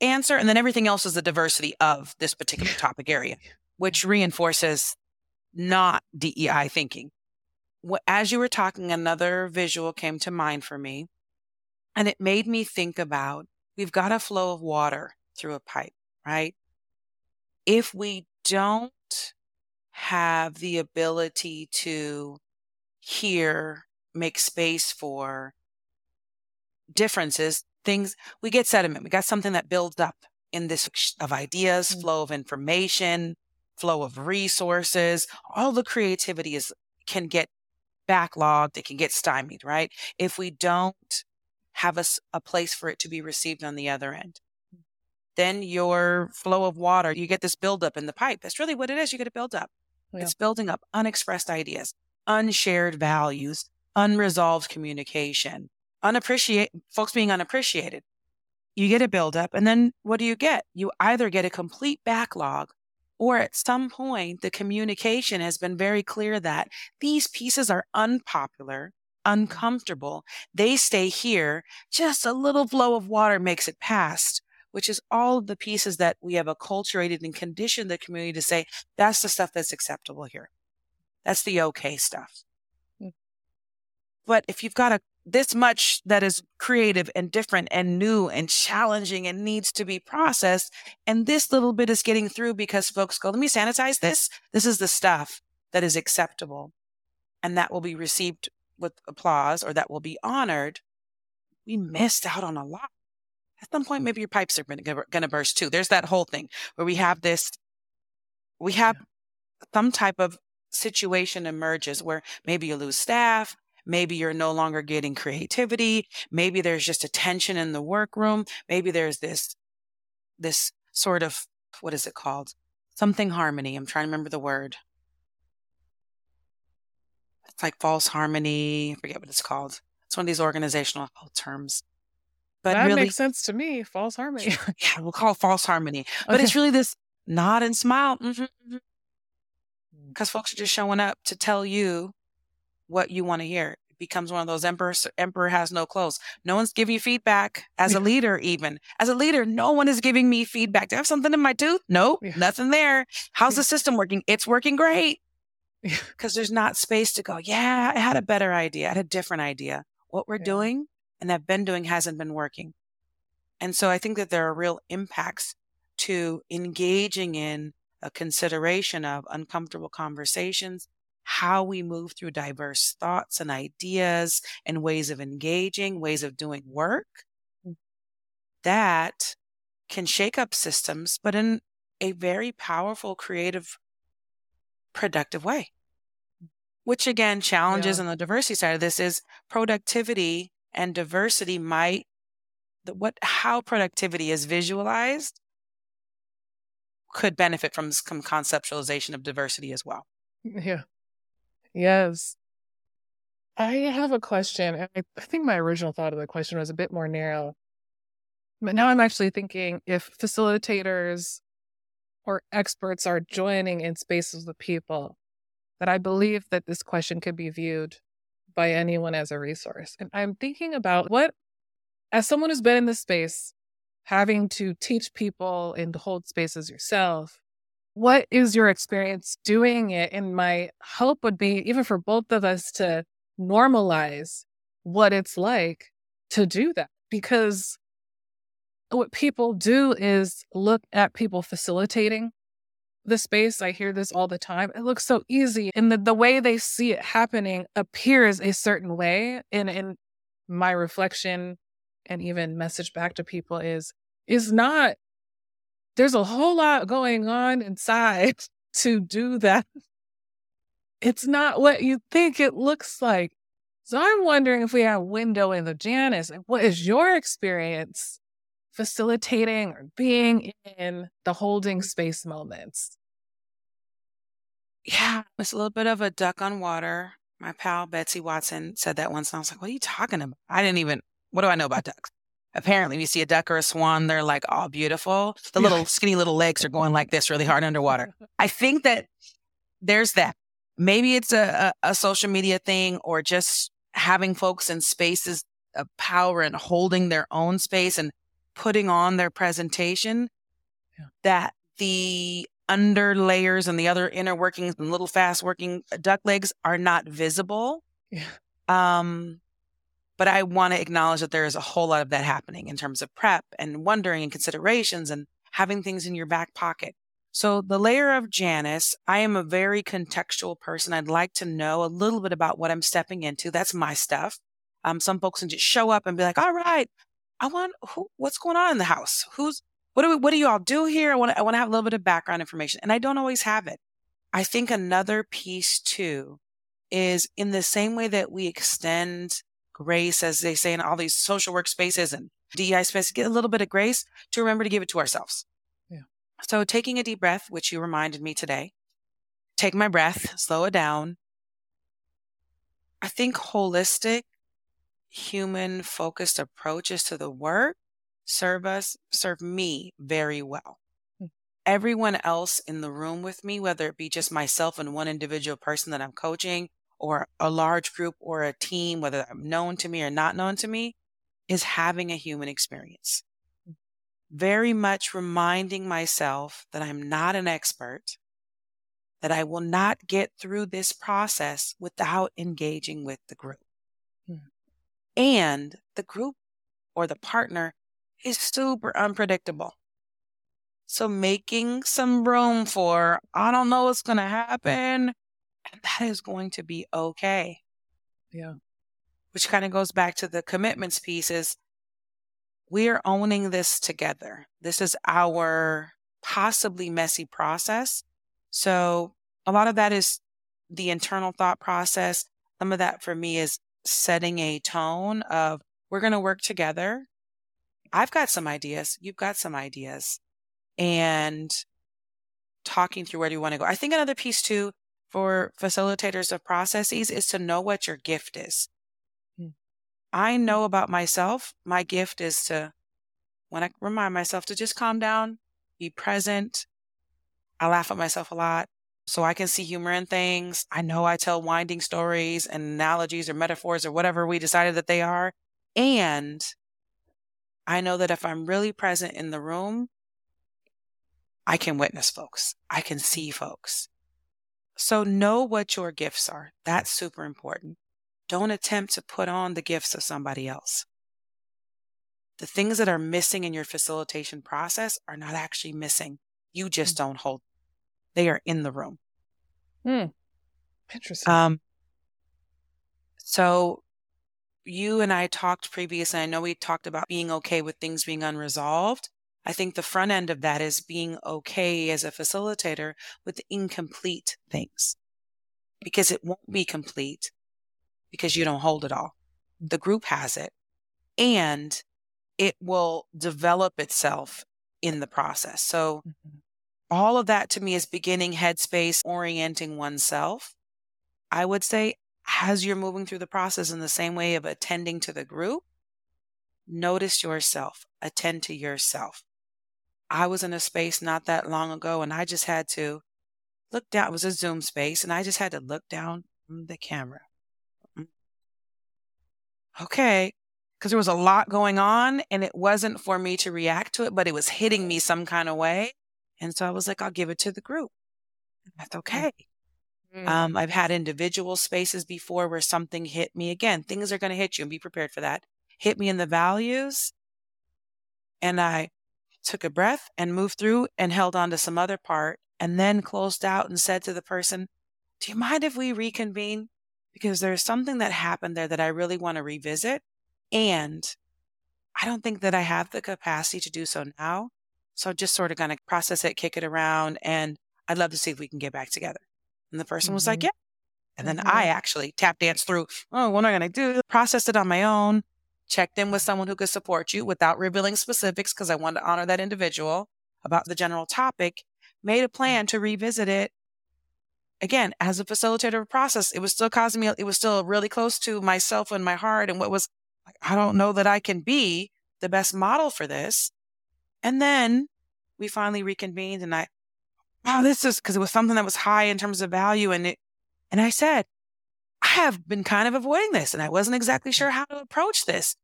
answer. And then everything else is the diversity of this particular topic area, which reinforces not DEI thinking. As you were talking, another visual came to mind for me. And it made me think about we've got a flow of water through a pipe, right? If we don't have the ability to hear, make space for differences, things, we get sediment. We got something that builds up in this of ideas, mm-hmm. flow of information, flow of resources. All the creativity is can get backlogged, it can get stymied, right? If we don't have a, a place for it to be received on the other end. Then your flow of water, you get this buildup in the pipe. That's really what it is. You get a buildup. Yeah. It's building up unexpressed ideas, unshared values, unresolved communication, unappreciate folks being unappreciated. You get a buildup, and then what do you get? You either get a complete backlog, or at some point, the communication has been very clear that these pieces are unpopular, uncomfortable. They stay here. Just a little flow of water makes it past which is all of the pieces that we have acculturated and conditioned the community to say that's the stuff that's acceptable here. That's the okay stuff. Mm. But if you've got a this much that is creative and different and new and challenging and needs to be processed, and this little bit is getting through because folks go, let me sanitize this. This is the stuff that is acceptable and that will be received with applause or that will be honored. We missed out on a lot. at some point, maybe your pipes are going to burst too. There's that whole thing where we have this, we have some type of situation emerges where maybe you lose staff, maybe you're no longer getting creativity, maybe there's just a tension in the workroom, maybe there's this, this sort of, what is it called? Something harmony. I'm trying to remember the word. It's like false harmony. I forget what it's called. It's one of these organizational terms. But that really, makes sense to me. False harmony. yeah, (laughs) we'll call it false harmony. But okay. it's really this nod and smile. Because mm-hmm, mm-hmm. mm. folks are just showing up to tell you what you want to hear. It becomes one of those emperor emperor has no clothes. No one's giving you feedback as a leader, even as a leader. No one is giving me feedback. Do I have something in my tooth? Nope, yeah. nothing there. How's the system working? It's working great. Because there's not space to go. Yeah, I had a better idea. I had a different idea. What we're doing and have been doing hasn't been working. And so I think that there are real impacts to engaging in a consideration of uncomfortable conversations, how we move through diverse thoughts and ideas and ways of engaging, ways of doing work mm. that can shake up systems, but in a very powerful, creative, productive way. Which again, challenges yeah. on the diversity side of this is productivity and diversity might the, what how productivity is visualized could benefit from some conceptualization of diversity as well. Yeah. Yes. I have a question. I think my original thought of the question was a bit more narrow. But now I'm actually thinking if facilitators or experts are joining in spaces with people, that I believe that this question could be viewed by anyone as a resource. And I'm thinking about what, as someone who's been in this space, having to teach people and hold spaces yourself, what is your experience doing it? And my hope would be, even for both of us, to normalize what it's like to do that. Because what people do is look at people facilitating the space. I hear this all the time. It looks so easy. And the, the way they see it happening appears a certain way. And in my reflection and even message back to people is is not there's a whole lot going on inside (laughs) to do that. It's not what you think it looks like. So I'm wondering if we have window in the Janice. What is your experience facilitating or being in the holding space moments? Yeah, it's a little bit of a duck on water. My pal Betsy Watson said that once, and I was like, "What are you talking about?" I didn't even. What do I know about ducks? Apparently, you see a duck or a swan, they're like all beautiful. The little skinny little legs are going like this really hard underwater. I think that there's that. Maybe it's a, a, a social media thing or just having folks in spaces of power and holding their own space and putting on their presentation yeah. that the under layers and the other inner workings and little fast working duck legs are not visible. Yeah. Um, but I want to acknowledge that there is a whole lot of that happening in terms of prep and wondering and considerations and having things in your back pocket. So the layer of Janice, I am a very contextual person. I'd like to know a little bit about what I'm stepping into. That's my stuff. Um, some folks can just show up and be like, all right, I want who, what's going on in the house? Who's what do we, what do you all do here? I want to, I want to have a little bit of background information, and I don't always have it. I think another piece too is in the same way that we extend grace, as they say in all these social work spaces and DEI spaces, get a little bit of grace to remember to give it to ourselves. Yeah. So taking a deep breath, which you reminded me today, take my breath, slow it down. I think holistic human focused approaches to the work serve us, serve me very well. Hmm. Everyone else in the room with me, whether it be just myself and one individual person that I'm coaching, or a large group or a team, whether known to me or not known to me, is having a human experience. Hmm. Very much reminding myself that I'm not an expert, that I will not get through this process without engaging with the group. And the group or the partner is super unpredictable. So making some room for, I don't know what's going to happen. And that is going to be okay. Yeah. Which kind of goes back to the commitments piece is we are owning this together. This is our possibly messy process. So a lot of that is the internal thought process. Some of that for me is setting a tone of we're going to work together. I've got some ideas. You've got some ideas. And talking through where do you want to go. I think another piece too for facilitators of processes is to know what your gift is. Mm. I know about myself, my gift is to, when I remind myself to just calm down, be present. I laugh at myself a lot so I can see humor in things. I know I tell winding stories and analogies or metaphors or whatever we decided that they are. And I know that if I'm really present in the room, I can witness folks. I can see folks. So know what your gifts are. That's super important. Don't attempt to put on the gifts of somebody else. The things that are missing in your facilitation process are not actually missing. You just mm-hmm. don't hold. Them. They are in the room. Hmm. Interesting. Um, so you and I talked previously. I know we talked about being okay with things being unresolved. I think the front end of that is being okay as a facilitator with incomplete things because it won't be complete because you don't hold it all. The group has it and it will develop itself in the process. So mm-hmm. all of that to me is beginning headspace, orienting oneself. I would say as you're moving through the process in the same way of attending to the group, notice yourself, attend to yourself. I was in a space not that long ago and I just had to look down. It was a Zoom space and I just had to look down the camera. Mm. Okay. Because there was a lot going on and it wasn't for me to react to it, but it was hitting me some kind of way. And so I was like, I'll give it to the group. That's mm. okay. Mm. Um, I've had individual spaces before where something hit me. Again, things are going to hit you and be prepared for that. Hit me in the values. And I took a breath and moved through and held on to some other part and then closed out and said to the person, Do you mind if we reconvene? Because there's something that happened there that I really want to revisit. And I don't think that I have the capacity to do so now. So I'm just sort of going to process it, kick it around, and I'd love to see if we can get back together. And the person mm-hmm. was like, mm-hmm. Yeah. And then mm-hmm. I actually tap danced through, oh, what am I going to do? Processed it on my own, checked in with someone who could support you without revealing specifics because I wanted to honor that individual about the general topic, made a plan to revisit it. Again, as a facilitator of process, it was still causing me, it was still really close to myself and my heart and what was I don't know that I can be the best model for this. And then we finally reconvened and I, wow, this is because it was something that was high in terms of value. And it, and I said, I have been kind of avoiding this and I wasn't exactly sure how to approach this,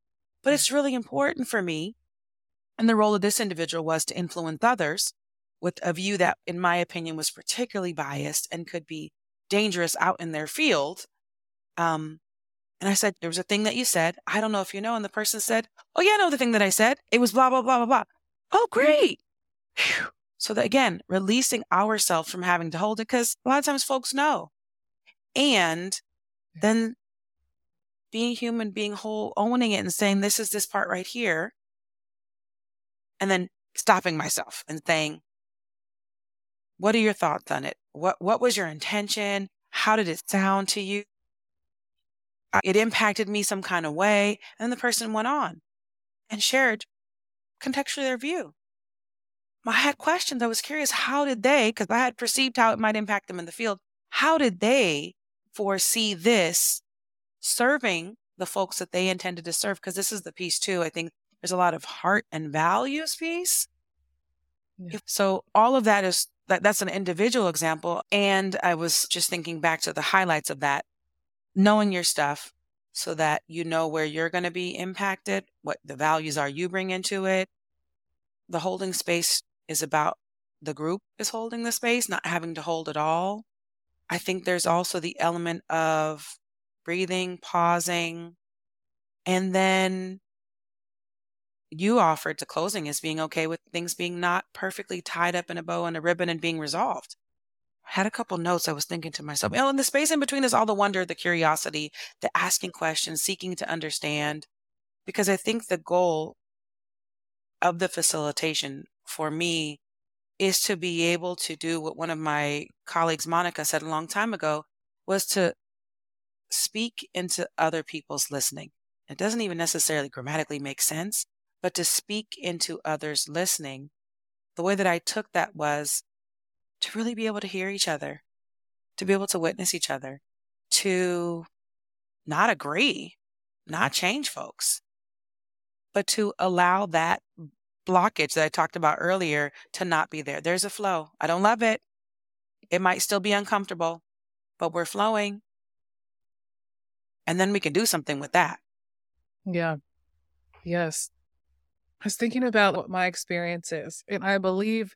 but it's really important for me. And the role of this individual was to influence others with a view that, in my opinion, was particularly biased and could be dangerous out in their field. Um, and I said, There was a thing that you said. I don't know if you know. And the person said, Oh, yeah, I know the thing that I said. It was blah, blah, blah, blah, blah. Oh, great. Whew. So that again, releasing ourselves from having to hold it because a lot of times folks know. And then being human, being whole, owning it and saying, this is this part right here. And then stopping myself and saying, what are your thoughts on it? What, what was your intention? How did it sound to you? Uh, it impacted me some kind of way. And the person went on and shared contextually their view. I had questions. I was curious, how did they, because I had perceived how it might impact them in the field, how did they foresee this serving the folks that they intended to serve because this is the piece too i think there's a lot of heart and values piece. Yeah. so all of that is that that's an individual example and i was just thinking back to the highlights of that. Knowing your stuff so that you know where you're going to be impacted what the values are you bring into it. The holding space is about the group is holding the space not having to hold it all I think there's also the element of breathing, pausing, and then you offered to closing as being okay with things being not perfectly tied up in a bow and a ribbon and being resolved. I had a couple notes I was thinking to myself, oh, and the space in between is all the wonder, the curiosity, the asking questions, seeking to understand. Because I think the goal of the facilitation for me is to be able to do what one of my colleagues, Monica, said a long time ago was to speak into other people's listening. It doesn't even necessarily grammatically make sense, but to speak into others listening, the way that I took that was to really be able to hear each other, to be able to witness each other, to not agree, not change folks, but to allow that blockage that I talked about earlier to not be there. There's a flow. I don't love it. It might still be uncomfortable, but we're flowing. And then we can do something with that. Yeah. Yes. I was thinking about what my experience is, and I believe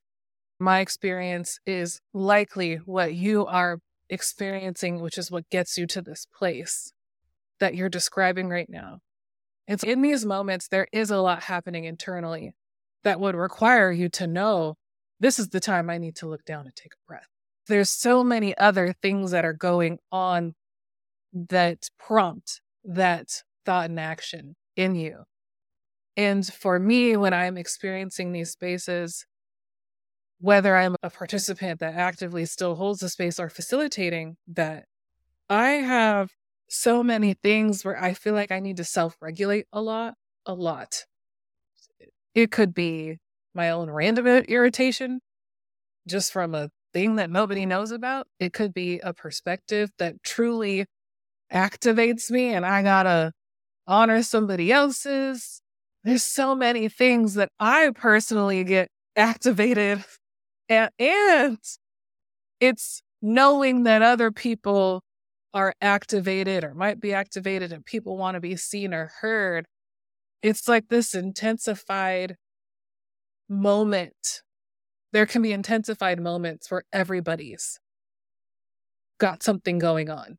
my experience is likely what you are experiencing, which is what gets you to this place that you're describing right now. It's in these moments, there is a lot happening internally that would require you to know this is the time I need to look down and take a breath. There's so many other things that are going on that prompt that thought and action in you. And for me, when I'm experiencing these spaces, whether I'm a participant that actively still holds the space or facilitating that, I have so many things where I feel like I need to self regulate a lot, a lot. It could be my own random irritation just from a thing that nobody knows about. It could be a perspective that truly activates me and I gotta honor somebody else's. There's so many things that I personally get activated and, and it's knowing that other people are activated or might be activated and people want to be seen or heard. It's like this intensified moment. There can be intensified moments where everybody's got something going on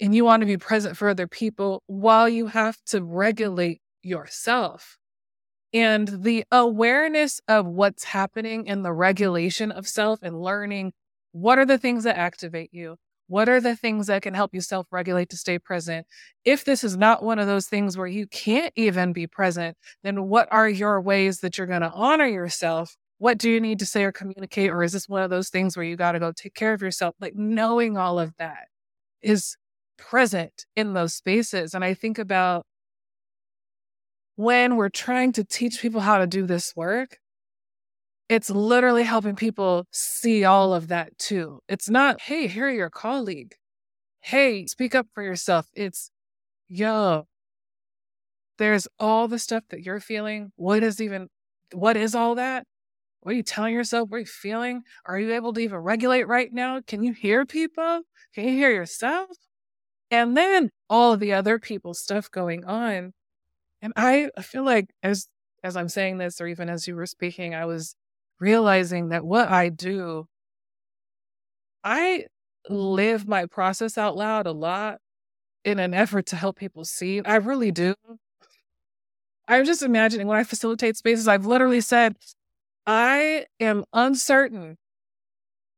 and you want to be present for other people while you have to regulate yourself. And the awareness of what's happening and the regulation of self and learning what are the things that activate you? What are the things that can help you self regulate to stay present? If this is not one of those things where you can't even be present, then what are your ways that you're going to honor yourself? What do you need to say or communicate? Or is this one of those things where you got to go take care of yourself? Like knowing all of that is present in those spaces. And I think about when we're trying to teach people how to do this work, it's literally helping people see all of that too. It's not, hey, here your colleague. Hey, speak up for yourself. It's, yo, there's all the stuff that you're feeling. What is even, what is all that? What are you telling yourself? What are you feeling? Are you able to even regulate right now? Can you hear people? Can you hear yourself? And then all of the other people's stuff going on. And I feel like as as I'm saying this, or even as you were speaking, I was realizing that what I do, I live my process out loud a lot in an effort to help people see. I really do. I'm just imagining when I facilitate spaces, I've literally said, I am uncertain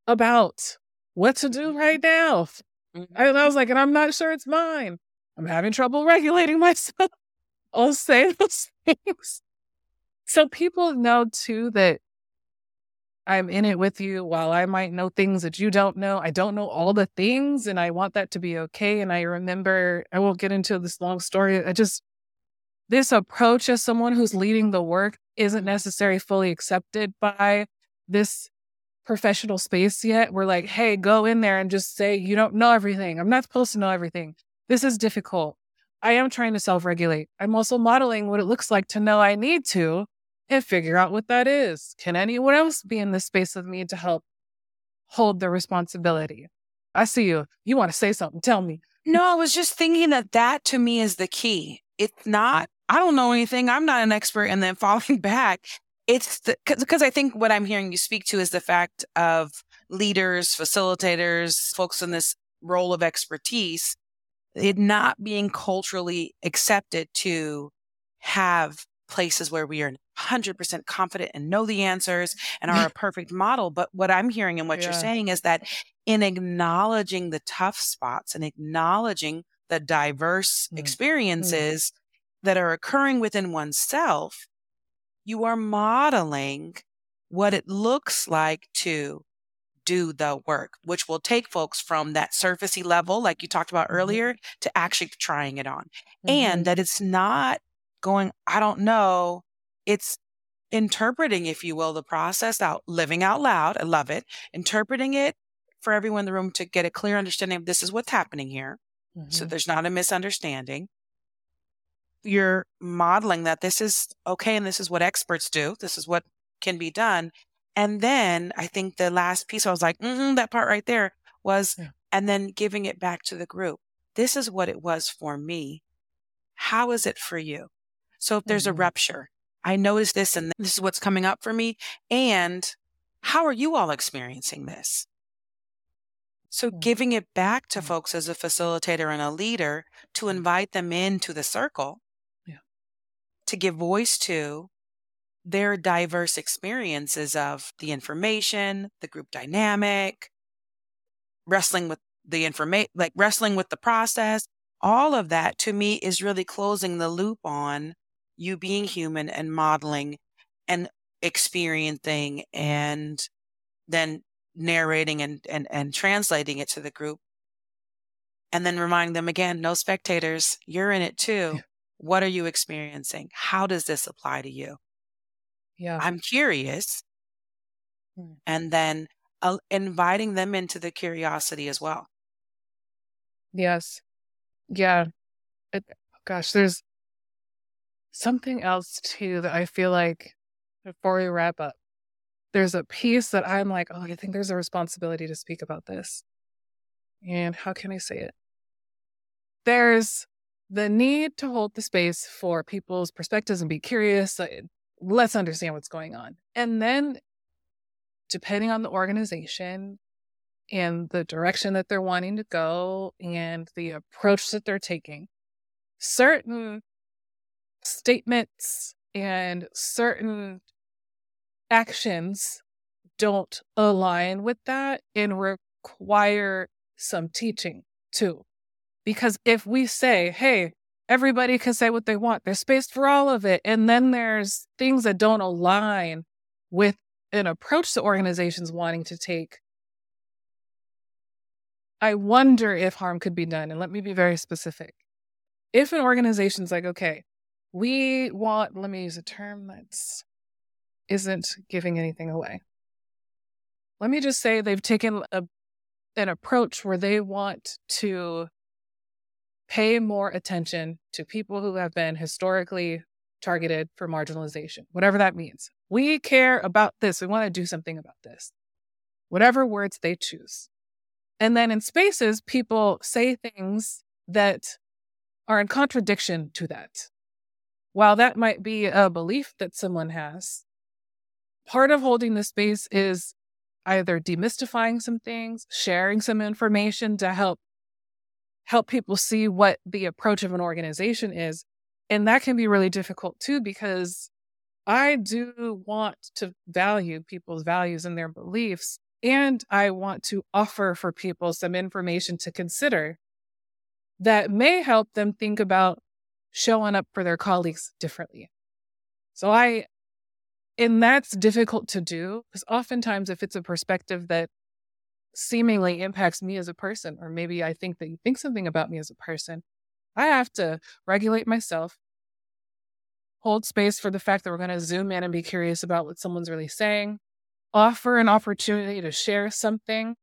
about what to do right now. Mm-hmm. And I was like, and I'm not sure it's mine. I'm having trouble regulating (laughs) myself. I'll say those things. So people know too that I'm in it with you while I might know things that you don't know. I don't know all the things and I want that to be okay. And I remember, I won't get into this long story. I just, this approach as someone who's leading the work isn't necessarily fully accepted by this professional space yet. We're like, hey, go in there and just say, you don't know everything. I'm not supposed to know everything. This is difficult. I am trying to self regulate. I'm also modeling what it looks like to know I need to and figure out what that is. Can anyone else be in this space with me to help hold the responsibility? I see you. You want to say something? Tell me. No, I was just thinking that that to me is the key. It's not, I don't know anything. I'm not an expert. And then (laughs) falling back it's because I think what I'm hearing you speak to is the fact of leaders, facilitators, folks in this role of expertise, it not being culturally accepted to have places where we are 100% confident and know the answers and are (laughs) a perfect model. But what I'm hearing and what yeah. you're saying is that in acknowledging the tough spots and acknowledging the diverse mm. experiences mm. that are occurring within oneself, you are modeling what it looks like to do the work, which will take folks from that surfacey level, like you talked about mm-hmm. earlier, to actually trying it on. Mm-hmm. And that it's not going, I don't know, it's interpreting, if you will, the process out, living out loud. I love it. Interpreting it for everyone in the room to get a clear understanding of this is what's happening here. Mm-hmm. So there's not a misunderstanding. You're modeling that this is okay and this is what experts do. This is what can be done. And then I think the last piece I was like, mm-hmm, that part right there was, yeah. and then giving it back to the group. This is what it was for me. How is it for you? So if there's mm-hmm. a rupture, I noticed this and this is what's coming up for me. And how are you all experiencing this? So mm-hmm. giving it back to mm-hmm. folks as a facilitator and a leader to mm-hmm. invite them into the circle, yeah. to give voice to their diverse experiences of the information, the group dynamic, wrestling with the information, like wrestling with the process. All of that to me is really closing the loop on you being human and modeling and experiencing and then narrating and, and, and translating it to the group. And then reminding them again, no spectators, you're in it too. Yeah. What are you experiencing? How does this apply to you? Yeah. I'm curious. Hmm. And then uh, inviting them into the curiosity as well. Yes. Yeah. It, gosh, there's something else too that I feel like before we wrap up, there's a piece that I'm like, oh, I think there's a responsibility to speak about this. And how can I say it? There's the need to hold the space for people's perspectives and be curious. Uh, let's understand what's going on. And then, depending on the organization and the direction that they're wanting to go and the approach that they're taking, certain statements and certain actions don't align with that and require some teaching too. Because if we say, hey, everybody can say what they want, there's space for all of it, and then there's things that don't align with an approach that organizations wanting to take, I wonder if harm could be done. And let me be very specific. If an organization's like, okay, we want, let me use a term that's isn't giving anything away. Let me just say they've taken a, an approach where they want to pay more attention to people who have been historically targeted for marginalization, whatever that means. We care about this. We want to do something about this, whatever words they choose. And then in spaces, people say things that are in contradiction to that. While that might be a belief that someone has, part of holding the space is either demystifying some things, sharing some information to help help people see what the approach of an organization is. And that can be really difficult too because I do want to value people's values and their beliefs and I want to offer for people some information to consider that may help them think about showing up for their colleagues differently. So I and that's difficult to do because oftentimes, if it's a perspective that seemingly impacts me as a person, or maybe I think that you think something about me as a person, I have to regulate myself, hold space for the fact that we're going to zoom in and be curious about what someone's really saying, offer an opportunity to share something.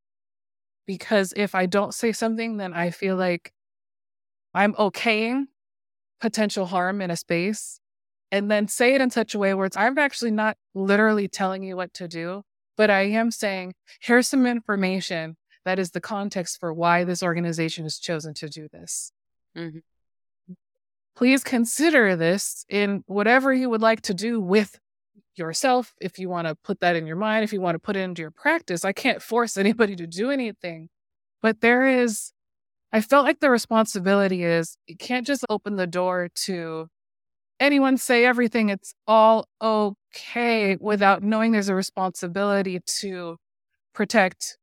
Because if I don't say something, then I feel like I'm okaying potential harm in a space and then say it in such a way where it's, I'm actually not literally telling you what to do, but I am saying, here's some information that is the context for why this organization has chosen to do this. Mm-hmm. Please consider this in whatever you would like to do with yourself. If you want to put that in your mind, if you want to put it into your practice, I can't force anybody to do anything. But there is, I felt like the responsibility is you can't just open the door to anyone say everything, it's all okay without knowing there's a responsibility to protect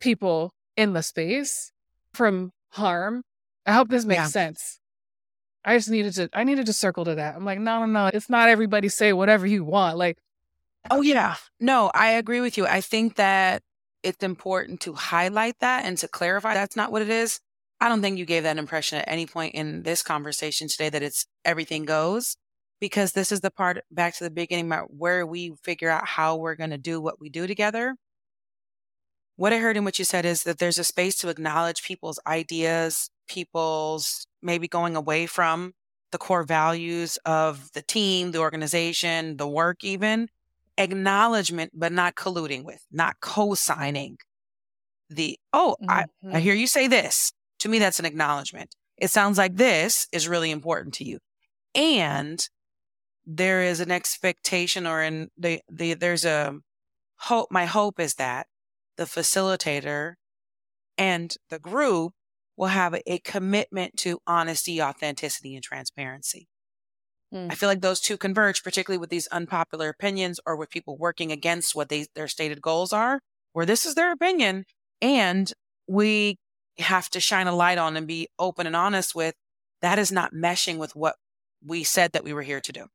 people in the space from harm. I hope this makes yeah. sense. I just needed to I needed to circle to that. I'm like, no, no, no. It's not everybody say whatever you want. Like, oh yeah. No, I agree with you. I think that it's important to highlight that and to clarify that's not what it is. I don't think you gave that impression at any point in this conversation today that it's everything goes because this is the part back to the beginning about where we figure out how we're going to do what we do together. What I heard in what you said is that there's a space to acknowledge people's ideas, people's maybe going away from the core values of the team, the organization, the work, even acknowledgement, but not colluding with, not co signing the, oh, mm-hmm. I, I mm-hmm. hear you say this. To me, that's an acknowledgement. It sounds like this is really important to you. And there is an expectation or in the, the there's a hope. My hope is that the facilitator and the group will have a, a commitment to honesty, authenticity, and transparency. Mm. I feel like those two converge, particularly with these unpopular opinions or with people working against what they, their stated goals are, where this is their opinion. And we have to shine a light on and be open and honest with that is not meshing with what we said that we were here to do.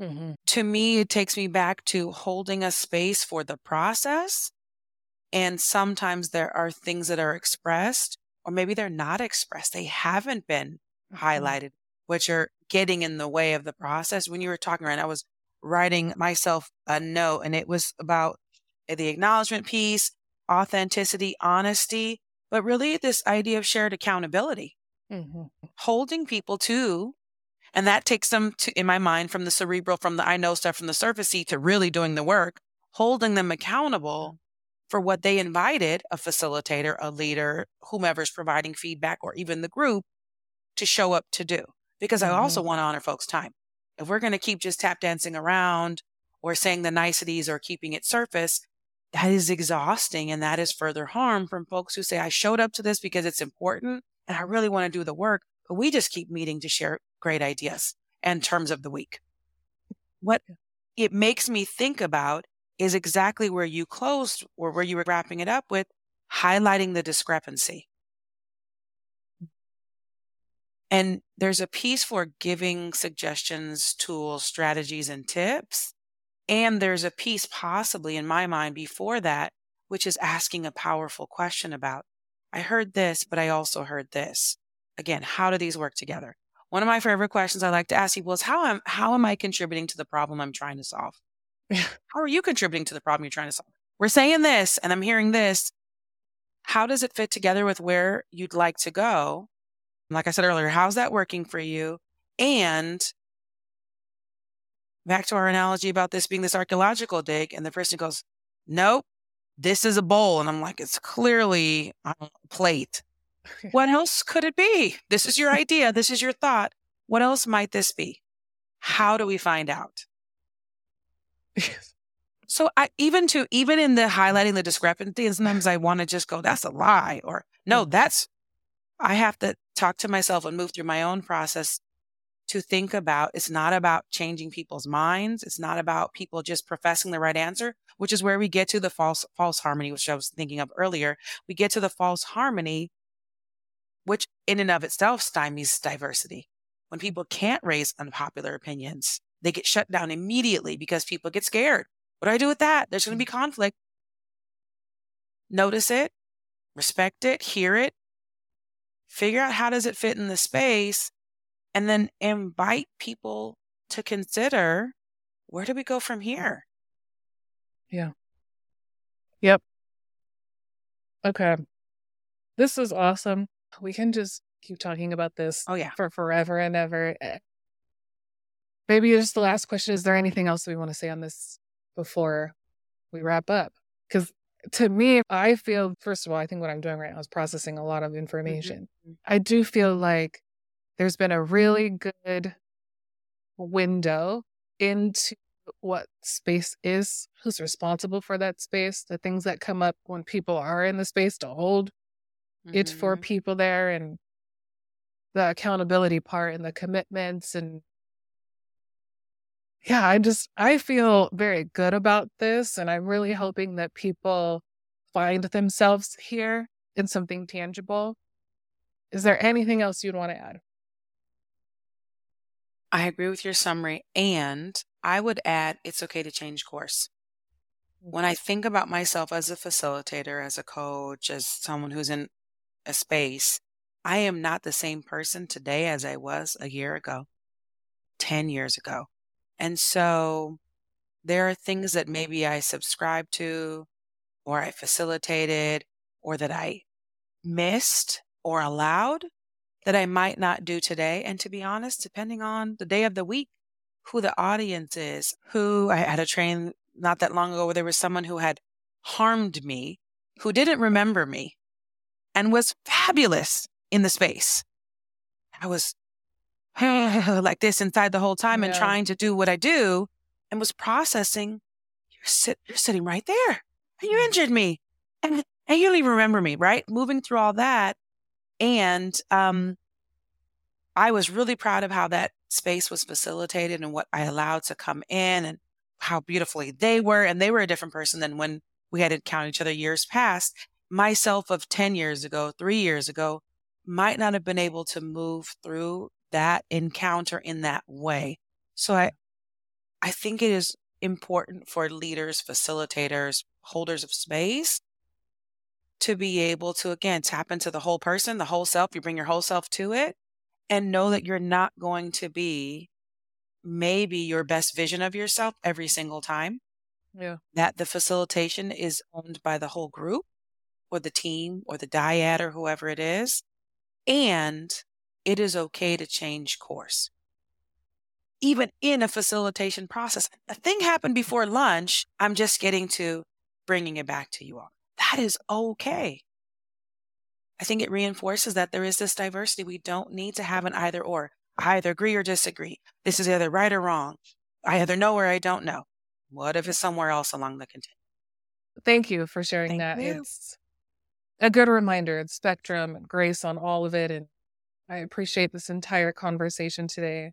Mm-hmm. To me, it takes me back to holding a space for the process. And sometimes there are things that are expressed or maybe they're not expressed. They haven't been mm-hmm. highlighted, which are getting in the way of the process. When you were talking right, I was writing myself a note and it was about the acknowledgement piece, authenticity, honesty, but really this idea of shared accountability, mm-hmm. holding people to, and that takes them to, in my mind, from the cerebral, from the I know stuff, from the surfacey to really doing the work, holding them accountable for what they invited a facilitator, a leader, whomever's providing feedback, or even the group to show up to do. Because. I also mm-hmm. want to honor folks' time. If we're going to keep just tap dancing around or saying the niceties or keeping it surface, that is exhausting and that is further harm from folks who say, I showed up to this because it's important and I really want to do the work, but we just keep meeting to share great ideas and terms of the week. What it makes me think about is exactly where you closed or where you were wrapping it up with highlighting the discrepancy. And there's a piece for giving suggestions, tools, strategies, and tips. And there's a piece possibly in my mind before that, which is asking a powerful question about, I heard this, but I also heard this. Again, how do these work together? One of my favorite questions I like to ask people is how am, how am I contributing to the problem I'm trying to solve? How are you contributing to the problem you're trying to solve? We're saying this and I'm hearing this. How does it fit together with where you'd like to go? Like I said earlier, how's that working for you? And back to our analogy about this being this archaeological dig, and the person goes, Nope, this is a bowl. And I'm like, It's clearly a plate. (laughs) what else could it be? This is your (laughs) idea. This is your thought. What else might this be? How do we find out? so I even to even in the highlighting the discrepancy, sometimes I want to just go, that's a lie, or no, mm. that's I have to talk to myself and move through my own process to think about it's not about changing people's minds. It's not about people just professing the right answer, which is where we get to the false false harmony, which I was thinking of earlier. We get to the false harmony, which in and of itself stymies diversity. When people can't raise unpopular opinions, they get shut down immediately because people get scared. What do I do with that? There's going to be mm. conflict. Notice it, respect it, hear it, figure out how does it fit in the space, and then invite people to consider where do we go from here? Yeah. Yep. Okay. This is awesome. We can just keep talking about this oh yeah for forever and ever eh, maybe just the last question is there anything else we want to say on this before we wrap up because to me i feel first of all i think what i'm doing right now is processing a lot of information mm-hmm. i do feel like there's been a really good window into what space is who's responsible for that space the things that come up when people are in the space to hold mm-hmm. it for mm-hmm. people there and the accountability part and the commitments and yeah, I just, I feel very good about this. And I'm really hoping that people find themselves here in something tangible. Is there anything else you'd want to add? I agree with your summary. And I would add it's okay to change course. When I think about myself as a facilitator, as a coach, as someone who's in a space, I am not the same person today as I was a year ago, 10 years ago. And so there are things that maybe I subscribed to or I facilitated or that I missed or allowed that I might not do today. And to be honest, depending on the day of the week, who the audience is, who I had a train not that long ago where there was someone who had harmed me, who didn't remember me and was fabulous in the space. I was (sighs) like this inside the whole time yeah. and trying to do what I do and was processing. You're, sit- you're sitting right there and you injured me and, and you don't even remember me, right? Moving through all that. And um, I was really proud of how that space was facilitated and what I allowed to come in and how beautifully they were. And they were a different person than when we had encountered each other years past. Myself of 10 years ago, three years ago, might not have been able to move through that encounter in that way. So I, I think it is important for leaders, facilitators, holders of space to be able to, again, tap into the whole person, the whole self. You bring your whole self to it and know that you're not going to be maybe your best vision of yourself every single time. Yeah. That the facilitation is owned by the whole group or the team or the dyad or whoever it is. And it is okay to change course. Even in a facilitation process, a thing happened before lunch. I'm just getting to bringing it back to you all. That is okay. I think it reinforces that there is this diversity. We don't need to have an either or. I either agree or disagree. This is either right or wrong. I either know or I don't know. What if it's somewhere else along the continuum? Thank you for sharing Thank that. You. It's a good reminder, It's spectrum and grace on all of it. And I appreciate this entire conversation today.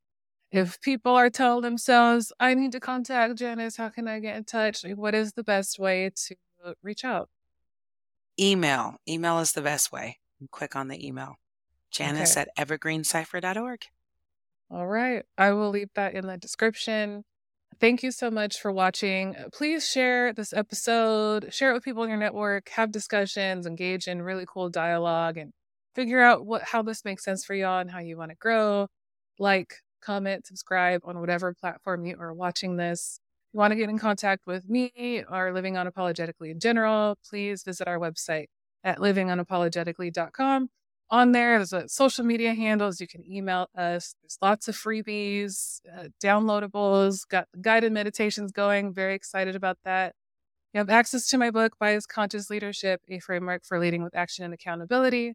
If people are telling themselves, I need to contact Janice, how can I get in touch? What is the best way to reach out? Email. Email is the best way. Click on the email. Janice okay. at evergreencypher.org. All right. I will leave that in the description. Thank you so much for watching. Please share this episode, share it with people in your network, have discussions, engage in really cool dialogue, and figure out what how this makes sense for y'all and how you want to grow. Like, comment, subscribe on whatever platform you are watching this. If you want to get in contact with me or Living Unapologetically in general, please visit our website at livingunapologetically.com on there. There's a social media handles. You can email us. There's lots of freebies, uh, downloadables, got guided meditations going. Very excited about that. You have access to my book, Bias Conscious Leadership, a framework for leading with action and accountability.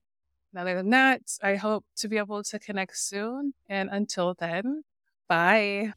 Other than that, I hope to be able to connect soon. And until then, bye.